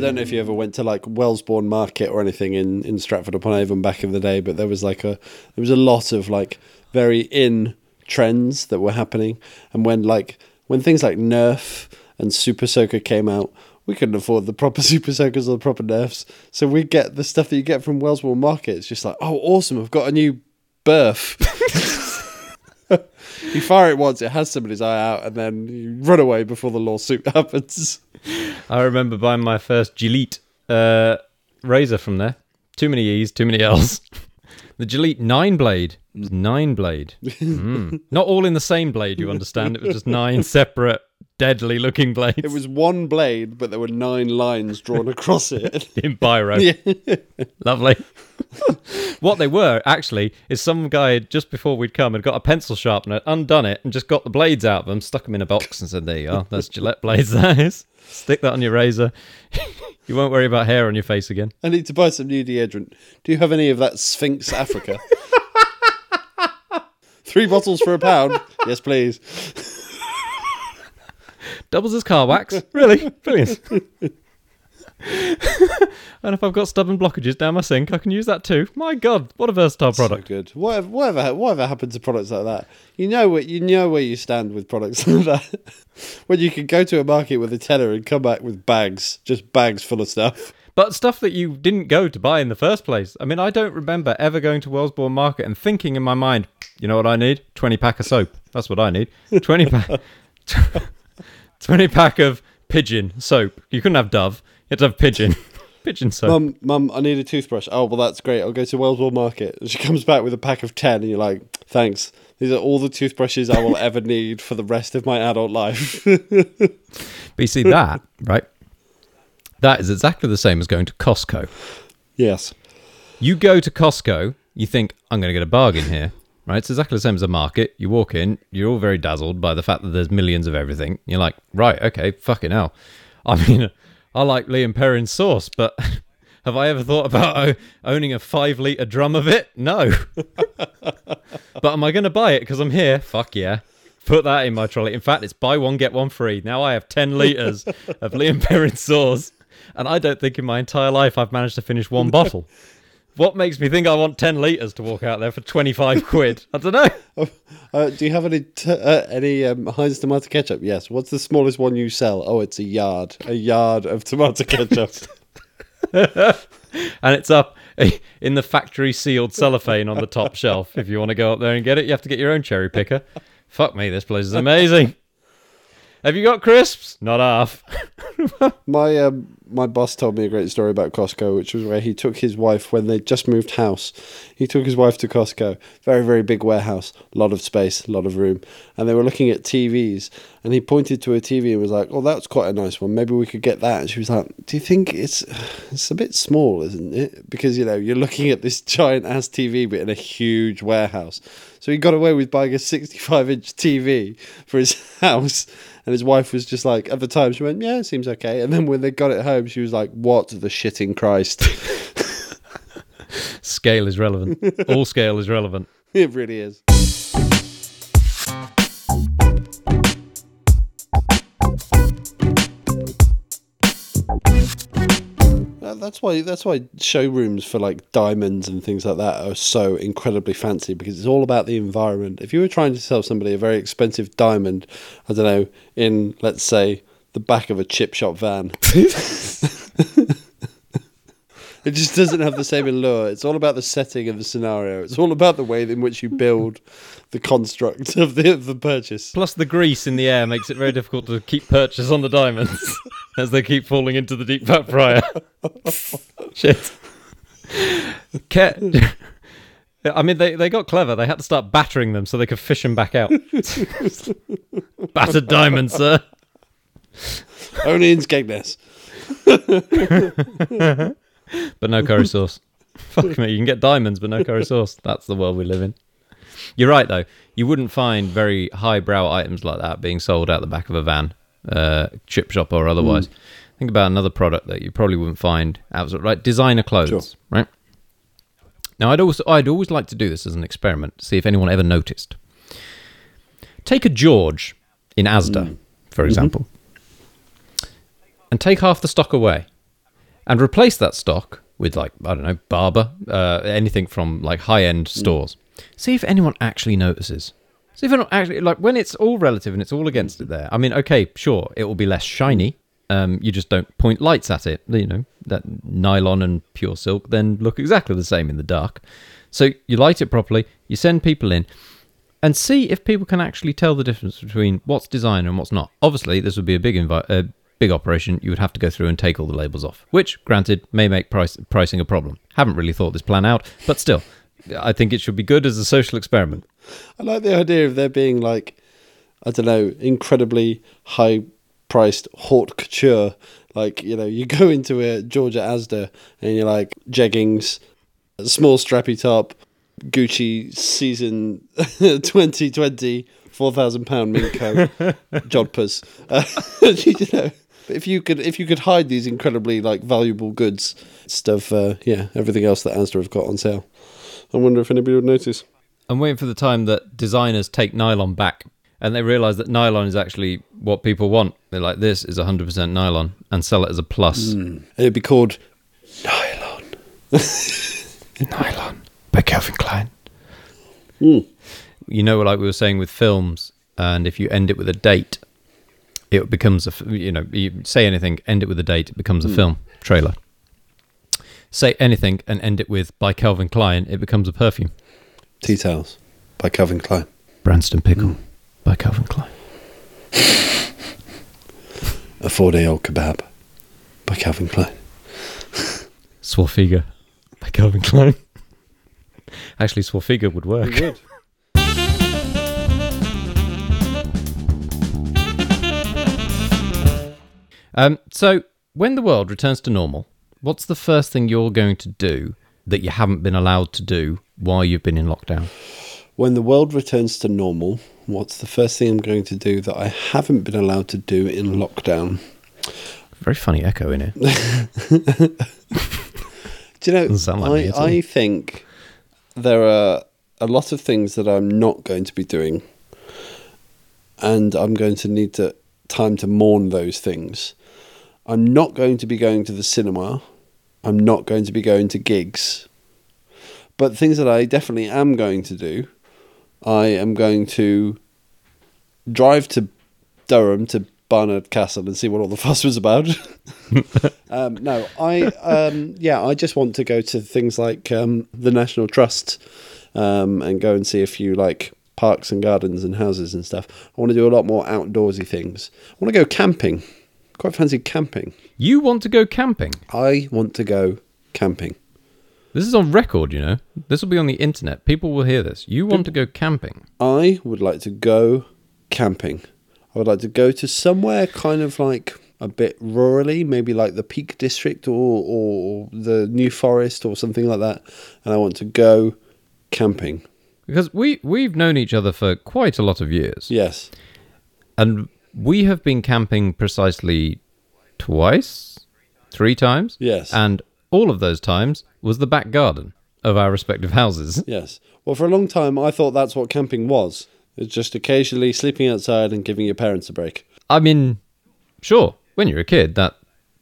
I don't know if you ever went to like Wellesbourne Market or anything in, in Stratford upon Avon back in the day, but there was like a there was a lot of like very in trends that were happening, and when like when things like Nerf and Super Soaker came out, we couldn't afford the proper Super Soakers or the proper Nerfs, so we get the stuff that you get from Wellesbourne Market. It's just like, oh, awesome! I've got a new birth. you fire it once, it has somebody's eye out, and then you run away before the lawsuit happens. I remember buying my first Gillette uh, razor from there. Too many E's, too many L's. the Gillette nine blade. It was nine blade. Mm. Not all in the same blade, you understand. It was just nine separate, deadly looking blades It was one blade, but there were nine lines drawn across it. in biro. yeah. Lovely. what they were actually is some guy just before we'd come had got a pencil sharpener, undone it, and just got the blades out of them, stuck them in a box, and said, "There you are. That's Gillette blades. That is. Stick that on your razor. you won't worry about hair on your face again." I need to buy some new deodorant. Do you have any of that Sphinx Africa? Three bottles for a pound. Yes, please. Doubles as car wax. Really? Brilliant. and if I've got stubborn blockages down my sink, I can use that too. My God, what a versatile product. So good. Whatever, whatever, whatever happened to products like that? You know what you know where you stand with products like that. when you can go to a market with a tenner and come back with bags, just bags full of stuff. But stuff that you didn't go to buy in the first place. I mean, I don't remember ever going to Wellesbourne Market and thinking in my mind, you know what I need? 20 pack of soap. That's what I need. 20 pack. 20 pack of pigeon soap. You couldn't have Dove. You had to have pigeon. pigeon soap. Mum, mum, I need a toothbrush. Oh, well, that's great. I'll go to Wellesbourne Market. And she comes back with a pack of 10, and you're like, thanks. These are all the toothbrushes I will ever need for the rest of my adult life. But you see that, right? That is exactly the same as going to Costco. yes. You go to Costco, you think, I'm going to get a bargain here, right? It's exactly the same as a market. You walk in, you're all very dazzled by the fact that there's millions of everything. You're like, right, okay, fucking hell. I mean, I like Lea & Perrins sauce, but have I ever thought about owning a five litre drum of it? No. but am I going to buy it because I'm here? Fuck yeah. Put that in my trolley. In fact, it's buy one, get one free. Now I have 10 litres of Lea & Perrins sauce, and I don't think in my entire life I've managed to finish one bottle. What makes me think I want 10 litres to walk out there for 25 quid? I don't know. Uh, do you have any t- uh, any um, Heinz tomato ketchup? Yes. What's the smallest one you sell? Oh, it's a yard. A yard of tomato ketchup. And it's up in the factory sealed cellophane on the top shelf. If you want to go up there and get it, you have to get your own cherry picker. Fuck me, this place is amazing. Have you got crisps? Not half. my um, my boss told me a great story about Costco, which was where he took his wife when they just moved house. He took his wife to Costco, very very big warehouse, a lot of space, a lot of room, and they were looking at TVs. And he pointed to a TV and was like, "Oh, that's quite a nice one. Maybe we could get that." And she was like, "Do you think it's it's a bit small, isn't it? Because you know you're looking at this giant ass TV, but in a huge warehouse." So he got away with buying a 65 inch TV for his house. And his wife was just like, at the time, she went, Yeah, it seems okay. And then when they got it home, she was like, What the shitting Christ? Scale is relevant. All scale is relevant. it really is. That's why that's why showrooms for like diamonds and things like that are so incredibly fancy because it's all about the environment. If you were trying to sell somebody a very expensive diamond, I don't know, in let's say the back of a chip shop van. It just doesn't have the same allure. It's all about the setting of the scenario. It's all about the way in which you build the construct of the of the purchase. Plus, the grease in the air makes it very difficult to keep purchase on the diamonds as they keep falling into the deep fat fryer. Shit. Ke- I mean, they, they got clever. They had to start battering them so they could fish them back out. Battered diamonds, sir. Only in Skegness. But no curry sauce. Fuck me, you can get diamonds, but no curry sauce. That's the world we live in. You're right, though. You wouldn't find very highbrow items like that being sold out the back of a van, uh, chip shop or otherwise. Hmm. Think about another product that you probably wouldn't find outside, right? Designer clothes, Sure. right? Now, I'd also I'd always like to do this as an experiment, to see if anyone ever noticed. Take a George in Asda, hmm. for mm-hmm. example, and take half the stock away, and replace that stock with like I don't know Barbour, uh, anything from like high end stores. See if anyone actually notices. See if anyone actually like when it's all relative and it's all against it. There, I mean, okay, sure, it will be less shiny. Um, you just don't point lights at it. You know that nylon and pure silk then look exactly the same in the dark. So you light it properly. You send people in and see if people can actually tell the difference between what's designer and what's not. Obviously, this would be a big invi- a big operation. You would have to go through and take all the labels off, which, granted, may make price- pricing a problem. Haven't really thought this plan out, but still, I think it should be good as a social experiment. I like the idea of there being like, I don't know, incredibly high priced haute couture. Like, you know, you go into a Georgia Asda and you're like jeggings, small strappy top, Gucci season 2020, £4,000 mink coat, jodhpurs. Uh, you know, if you could if you could hide these incredibly like valuable goods, stuff, uh, yeah, everything else that Asda have got on sale. I wonder if anybody would notice. I'm waiting for the time that designers take nylon back and they realize that nylon is actually what people want. They're like, this is 100% nylon and sell it as a plus. And it'd be called nylon. Nylon by Calvin Klein. Mm. You know, like we were saying with films, and if you end it with a date, it becomes a you know, you say anything, end it with a date, it becomes a hmm. film trailer. Say anything and end it with by Calvin Klein, it becomes a perfume. Tea towels by Calvin Klein. Branston Pickle hmm. by Calvin Klein. A four day old kebab by Calvin Klein. Swafiga by Calvin Klein. Actually, Swafiga would work. Good. Um, so, when the world returns to normal, what's the first thing you're going to do that you haven't been allowed to do while you've been in lockdown? When the world returns to normal, what's the first thing I'm going to do that I haven't been allowed to do in lockdown? Very funny echo in it. Do you know, like I. I think there are a lot of things that I'm not going to be doing, and I'm going to need to time to mourn those things. I'm not going to be going to the cinema. I'm not going to be going to gigs. But things that I definitely am going to do, I am going to drive to Durham to Barnard Castle and see what all the fuss was about. um, no, I um, yeah, I just want to go to things like um, the National Trust um, and go and see a few like parks and gardens and houses and stuff. I want to do a lot more outdoorsy things. I want to go camping. Quite fancy camping. You want to go camping? I want to go camping. This is on record, you know. This will be on the internet. People will hear this. You want to go camping? I would like to go camping. I would like to go to somewhere kind of like a bit rurally, maybe like the Peak District or, or the New Forest or something like that. And I want to go camping. Because we we've known each other for quite a lot of years, Yes. and we have been camping precisely twice, three times, Yes. and all of those times was the back garden of our respective houses. Yes. Well, for a long time, I thought that's what camping was. It's just occasionally sleeping outside and giving your parents a break. I mean, sure, when you're a kid, that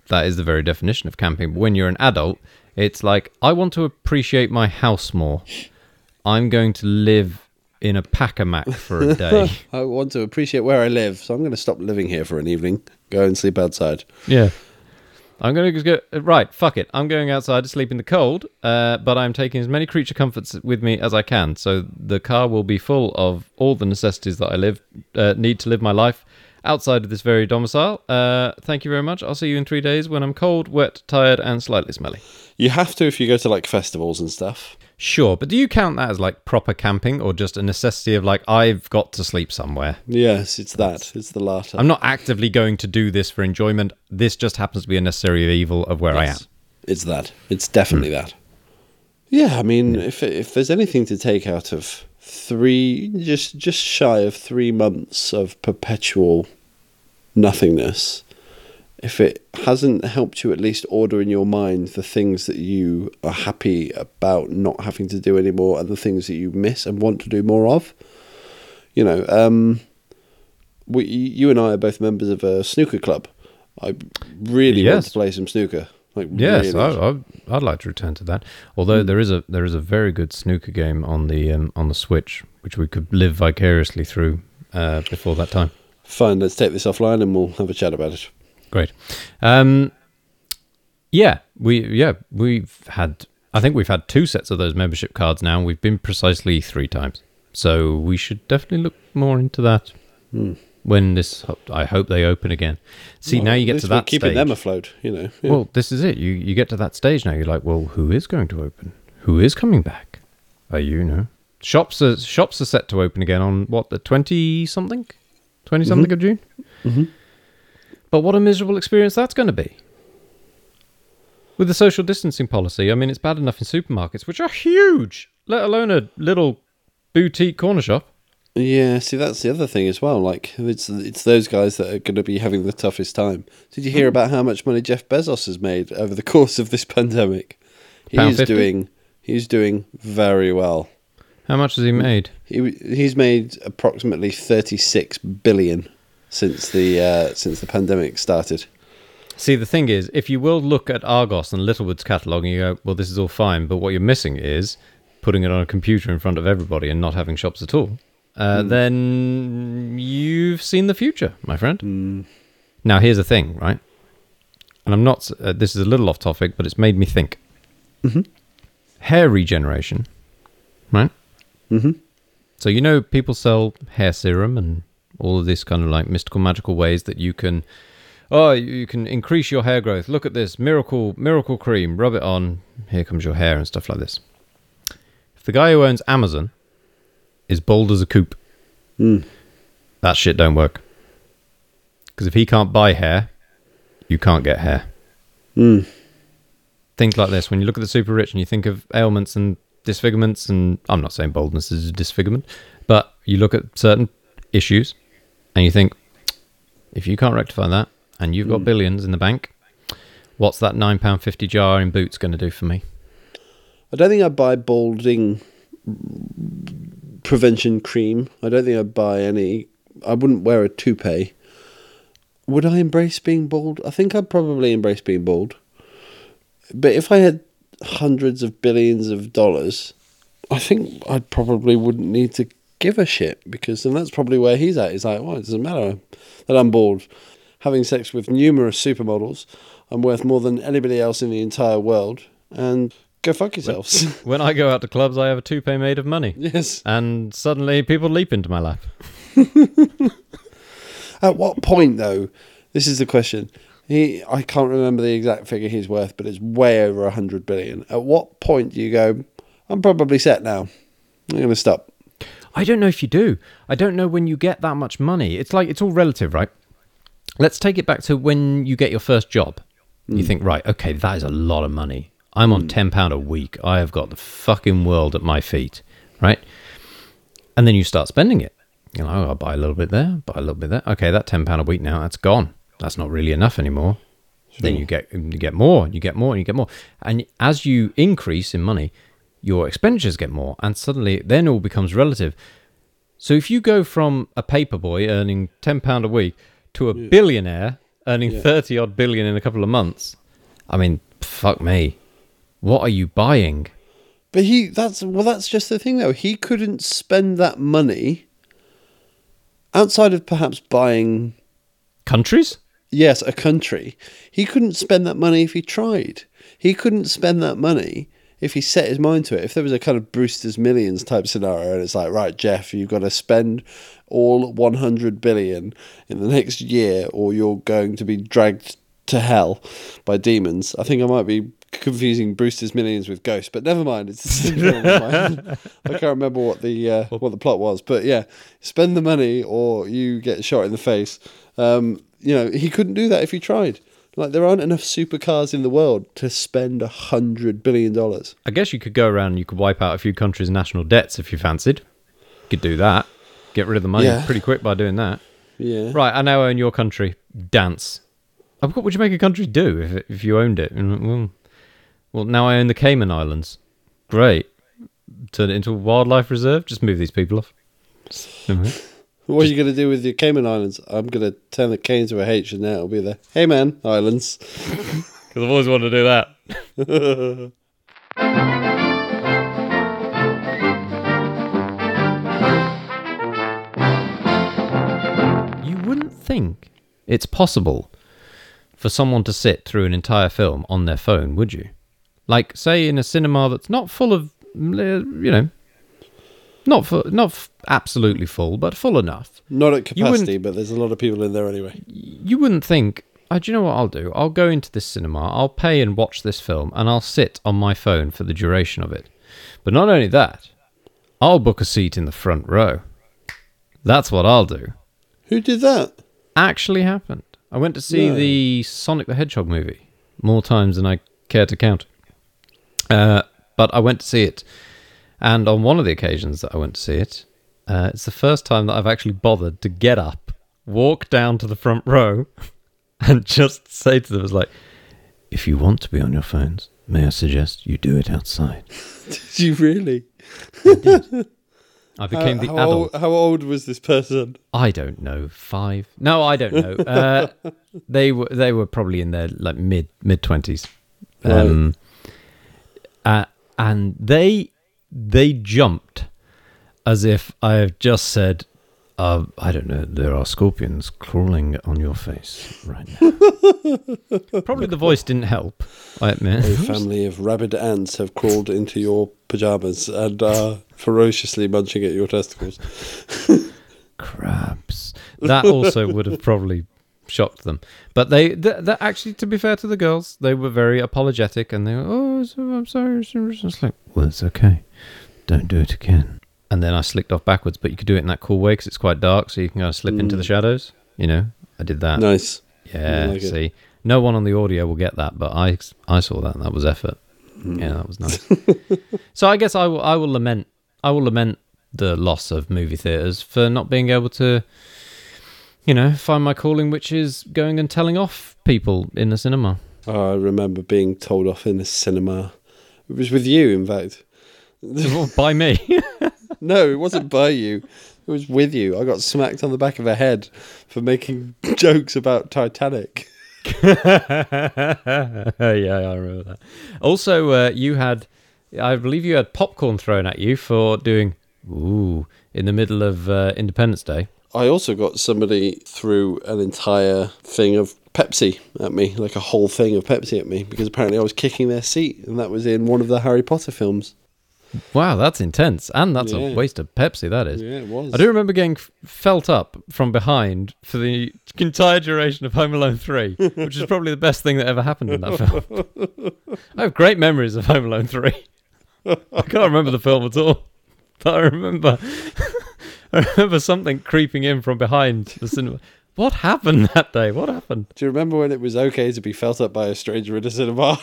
that is the very definition of camping. But when you're an adult, it's like I want to appreciate my house more. I'm going to live in a pack-a-mac for a day. I want to appreciate where I live, so I'm going to stop living here for an evening. Go and sleep outside. yeah. I'm going to go right. Fuck it. I'm going outside to sleep in the cold, uh, but I'm taking as many creature comforts with me as I can. So the car will be full of all the necessities that I live uh, need to live my life outside of this very domicile. Uh, thank you very much. I'll see you in three days when I'm cold, wet, tired, and slightly smelly. You have to if you go to like festivals and stuff. Sure, but do you count that as like proper camping or just a necessity of like I've got to sleep somewhere? Yes, it's that. It's the latter. I'm not actively going to do this for enjoyment. This just happens to be a necessary evil of where I am. It's that. It's definitely hmm. that. Yeah, I mean, hmm. if if there's anything to take out of three, just just shy of three months of perpetual nothingness, if it hasn't helped you at least order in your mind the things that you are happy about not having to do anymore and the things that you miss and want to do more of, you know, um, we, you and I are both members of a snooker club. I really want to play some snooker. Like Yes, really. I, I, I'd like to return to that. Although there is a there is a very good snooker game on the um, on the Switch, which we could live vicariously through uh, before that time. Fine, let's take this offline and we'll have a chat about it. Great. Um, yeah, we yeah we've had. I think we've had two sets of those membership cards now. and We've been precisely three times, so we should definitely look more into that when this. I hope they open again. See, Well, now you get to that keeping stage. them afloat. You know. Yeah. Well, this is it. You you get to that stage now. You're like, well, who is going to open? Who is coming back? Are you know? Shops are shops are set to open again on what the twenty something, twenty something of June. Mhm. But what a miserable experience that's going to be. With the social distancing policy, I mean, it's bad enough in supermarkets, which are huge, let alone a little boutique corner shop. yeah. See, that's the other thing as well. Like, it's it's those guys that are going to be having the toughest time. Did you hear Hmm. about how much money Jeff Bezos has made over the course of this pandemic? He's doing he's doing very well. How much has he made? He he's made approximately thirty six billion since the uh, since the pandemic started. See, the thing is, if you will look at Argos and Littlewood's catalogue and you go, well, this is all fine, but what you're missing is putting it on a computer in front of everybody and not having shops at all, uh, then you've seen the future, my friend. Now, here's the thing, right? And I'm not, uh, this is a little off topic, but it's made me think. Hair regeneration, right? Mhm. So, you know, people sell hair serum and all of this kind of like mystical, magical ways that you can oh you can increase your hair growth. Look at this miracle miracle cream rub it on. Here comes your hair and stuff like this. If the guy who owns amazon is bald as a coop Mm. that shit don't work. Because if he can't buy hair you can't get hair. Mm. things like this when you look at the super rich and you think of ailments and disfigurements and i'm not saying baldness is a disfigurement but you look at certain issues and you think if you can't rectify that and you've got hmm. billions in the bank what's that £9.50 jar in boots going to do for me I don't think I'd buy balding prevention cream. I don't think I'd buy any. I wouldn't wear a toupee. Would I embrace being bald? I think I'd probably embrace being bald. But if I had hundreds of billions of dollars, I think I probably wouldn't need to give a shit because then that's probably where he's at. He's like, well, it doesn't matter that I'm bald. Having sex with numerous supermodels, I'm worth more than anybody else in the entire world. And go fuck yourselves. when i go out to clubs i have a toupee made of money yes. and suddenly people leap into my lap At what point, though? This is the question. He, I can't remember the exact figure he's worth, but it's way over a hundred billion. At what point do you go? I'm probably set now. I'm going to stop. I don't know if you do. I don't know when you get that much money. It's like it's all relative, right? Let's take it back to when you get your first job. You hmm. think, right, okay, that is a lot of money. I'm on hmm. ten pound a week. I have got the fucking world at my feet, right? And then you start spending it. You know, I'll buy a little bit there, buy a little bit there. Okay, that ten pound a week now, that's gone. That's not really enough anymore. Then you get you get more, you get more, and you get more. And as you increase in money, your expenditures get more, and suddenly then all becomes relative. So if you go from a paper boy earning ten pound a week to a billionaire earning Yeah. 30 odd billion in a couple of months. I mean, fuck me. What are you buying? But he that's well that's just the thing though. He couldn't spend that money outside of perhaps buying Countries? yes, a country. He couldn't spend that money if he tried. He couldn't spend that money if he set his mind to it. If there was a kind of Brewster's Millions type scenario and it's like, right, Jeff, you've got to spend all 100 billion in the next year or you're going to be dragged to hell by demons. I think I might be confusing Brewster's Millions with Ghost, but never mind. It's the same film. I can't remember what the uh, what the plot was, but yeah, spend the money or you get shot in the face. Um, you know, he couldn't do that if he tried. Like there aren't enough supercars in the world to spend a hundred billion dollars. I guess you could go around and you could wipe out a few countries' national debts if you fancied. You could do that. Get rid of the money Yeah. pretty quick by doing that. Yeah. Right, I now own your country. Dance. Oh, What would you make a country do if, if you owned it? Mm, well, well, now I own the Cayman Islands. Great. Turn it into a wildlife reserve. Just move these people off. What are you going to do with your Cayman Islands? I'm going to turn the K into a H and now it'll be the Hey Man Islands. Because I've always wanted to do that. you wouldn't think it's possible for someone to sit through an entire film on their phone, would you? Like, say, in a cinema that's not full of, you know, not full, not f- absolutely full, but full enough. Not at capacity, but there's a lot of people in there anyway. you wouldn't think, oh, do you know what I'll do? I'll go into this cinema, I'll pay and watch this film, and I'll sit on my phone for the duration of it. But not only that, I'll book a seat in the front row. That's what I'll do. Who did that? Actually happened. I went to see No. the Sonic the Hedgehog movie more times than I care to count. Uh, but I went to see it, and on one of the occasions that I went to see it, uh, it's the first time that I've actually bothered to get up, walk down to the front row, and just say to them, "It's like, if you want to be on your phones, may I suggest you do it outside." Did you really? I became how, the how adult. Old, how old was this person? I don't know, five. No, I don't know. Uh, they were they were probably in their like mid mid twenties, um, uh, and they they jumped as if I have just said, uh, I don't know, there are scorpions crawling on your face right now. probably the voice didn't help. I admit. A family of rabid ants have crawled into your pajamas and are ferociously munching at your testicles. crabs. That also would have probably shocked them. But they, th- th- actually, to be fair to the girls, they were very apologetic and they were, oh, I'm sorry. so- so- It's like, well, it's okay. Don't do it again. And then I slicked off backwards, but you could do it in that cool way because it's quite dark, so you can kind of slip into the mm. shadows. You know, I did that. Nice. Yeah, like it. see, no one on the audio will get that, but I I saw that. and That was effort. Hmm. Yeah, that was nice. so I guess I will I will lament I will lament the loss of movie theaters for not being able to, you know, find my calling, which is going and telling off people in the cinema. Oh, I remember being told off in the cinema. It was with you, in fact. By me. No, it wasn't by you. It was with you. I got smacked on the back of the head for making jokes about Titanic. yeah, I remember that. Also, uh, you had, I believe you had popcorn thrown at you for doing ooh in the middle of uh, Independence Day. I also got somebody threw an entire thing of Pepsi at me, like a whole thing of Pepsi at me, because apparently I was kicking their seat, and that was in one of the Harry Potter films. Wow, that's intense, and that's Yeah. a waste of Pepsi. That is. Yeah, it was. I do remember getting f- felt up from behind for the entire duration of Home Alone 3, which is probably the best thing that ever happened in that film. I have great memories of Home Alone 3. I can't remember the film at all. But I remember I remember something creeping in from behind the cinema. What happened that day? What happened? Do you remember when it was okay to be felt up by a stranger in a cinema?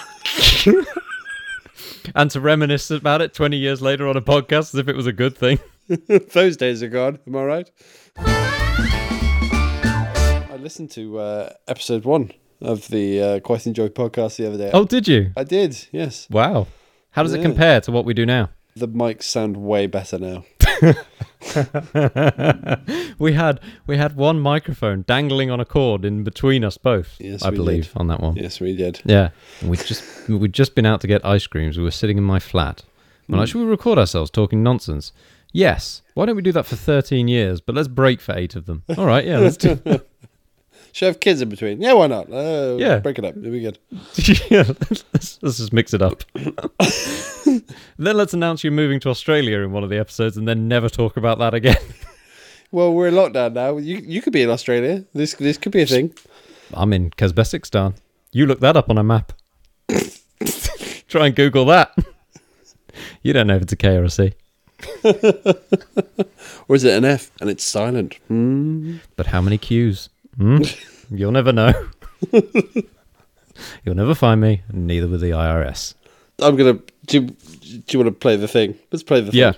And to reminisce about it 20 years later on a podcast as if it was a good thing. Those days are gone. Am I right? I listened to uh, episode one of the uh, Quite Enjoy podcast the other day. Oh, did you? I did. Yes, Wow. How does it compare to what we do now? the mics sound way better now. we had we had one microphone dangling on a cord in between us both. Yes, I believe did. on that one. Yes, we did. Yeah, and we'd just we'd just been out to get ice creams. We were sitting in my flat. We're like, hmm. should we record ourselves talking nonsense? Yes. Why don't we do that for 13 years? But let's break for eight of them. All right, yeah, let's do. Should have kids in between? Yeah, why not? Uh, Yeah. break it up. It'll be good. yeah, let's, let's just mix it up. then let's announce you're moving to Australia in one of the episodes, and then never talk about that again. Well, we're in lockdown now. You you could be in Australia. This this could be a thing. I'm in Kazakhstan. You look that up on a map. Try and Google that. You don't know if it's a K or a C. Or is it an F and it's silent? Hmm. But how many Qs? Hmm? You'll never know. You'll never find me, neither will the IRS. I'm gonna. Do, you- do you want to play the thing? Let's play the thing. Yeah.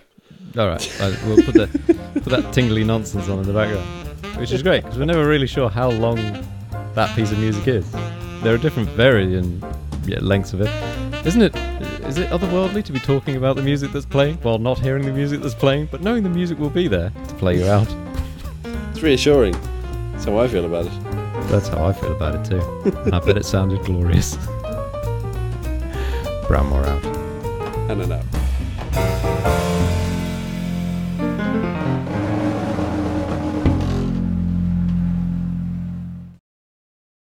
All right. We'll put the put that tingly nonsense on in the background, which is great because we're never really sure how long that piece of music is. There are different varying yeah, lengths of it. Isn't it? Is it otherworldly to be talking about the music that's playing while not hearing the music that's playing, but knowing the music will be there to play you out? It's reassuring. That's how I feel about it. That's how I feel about it too. I bet it sounded glorious. Brownmoore out. Hannon out.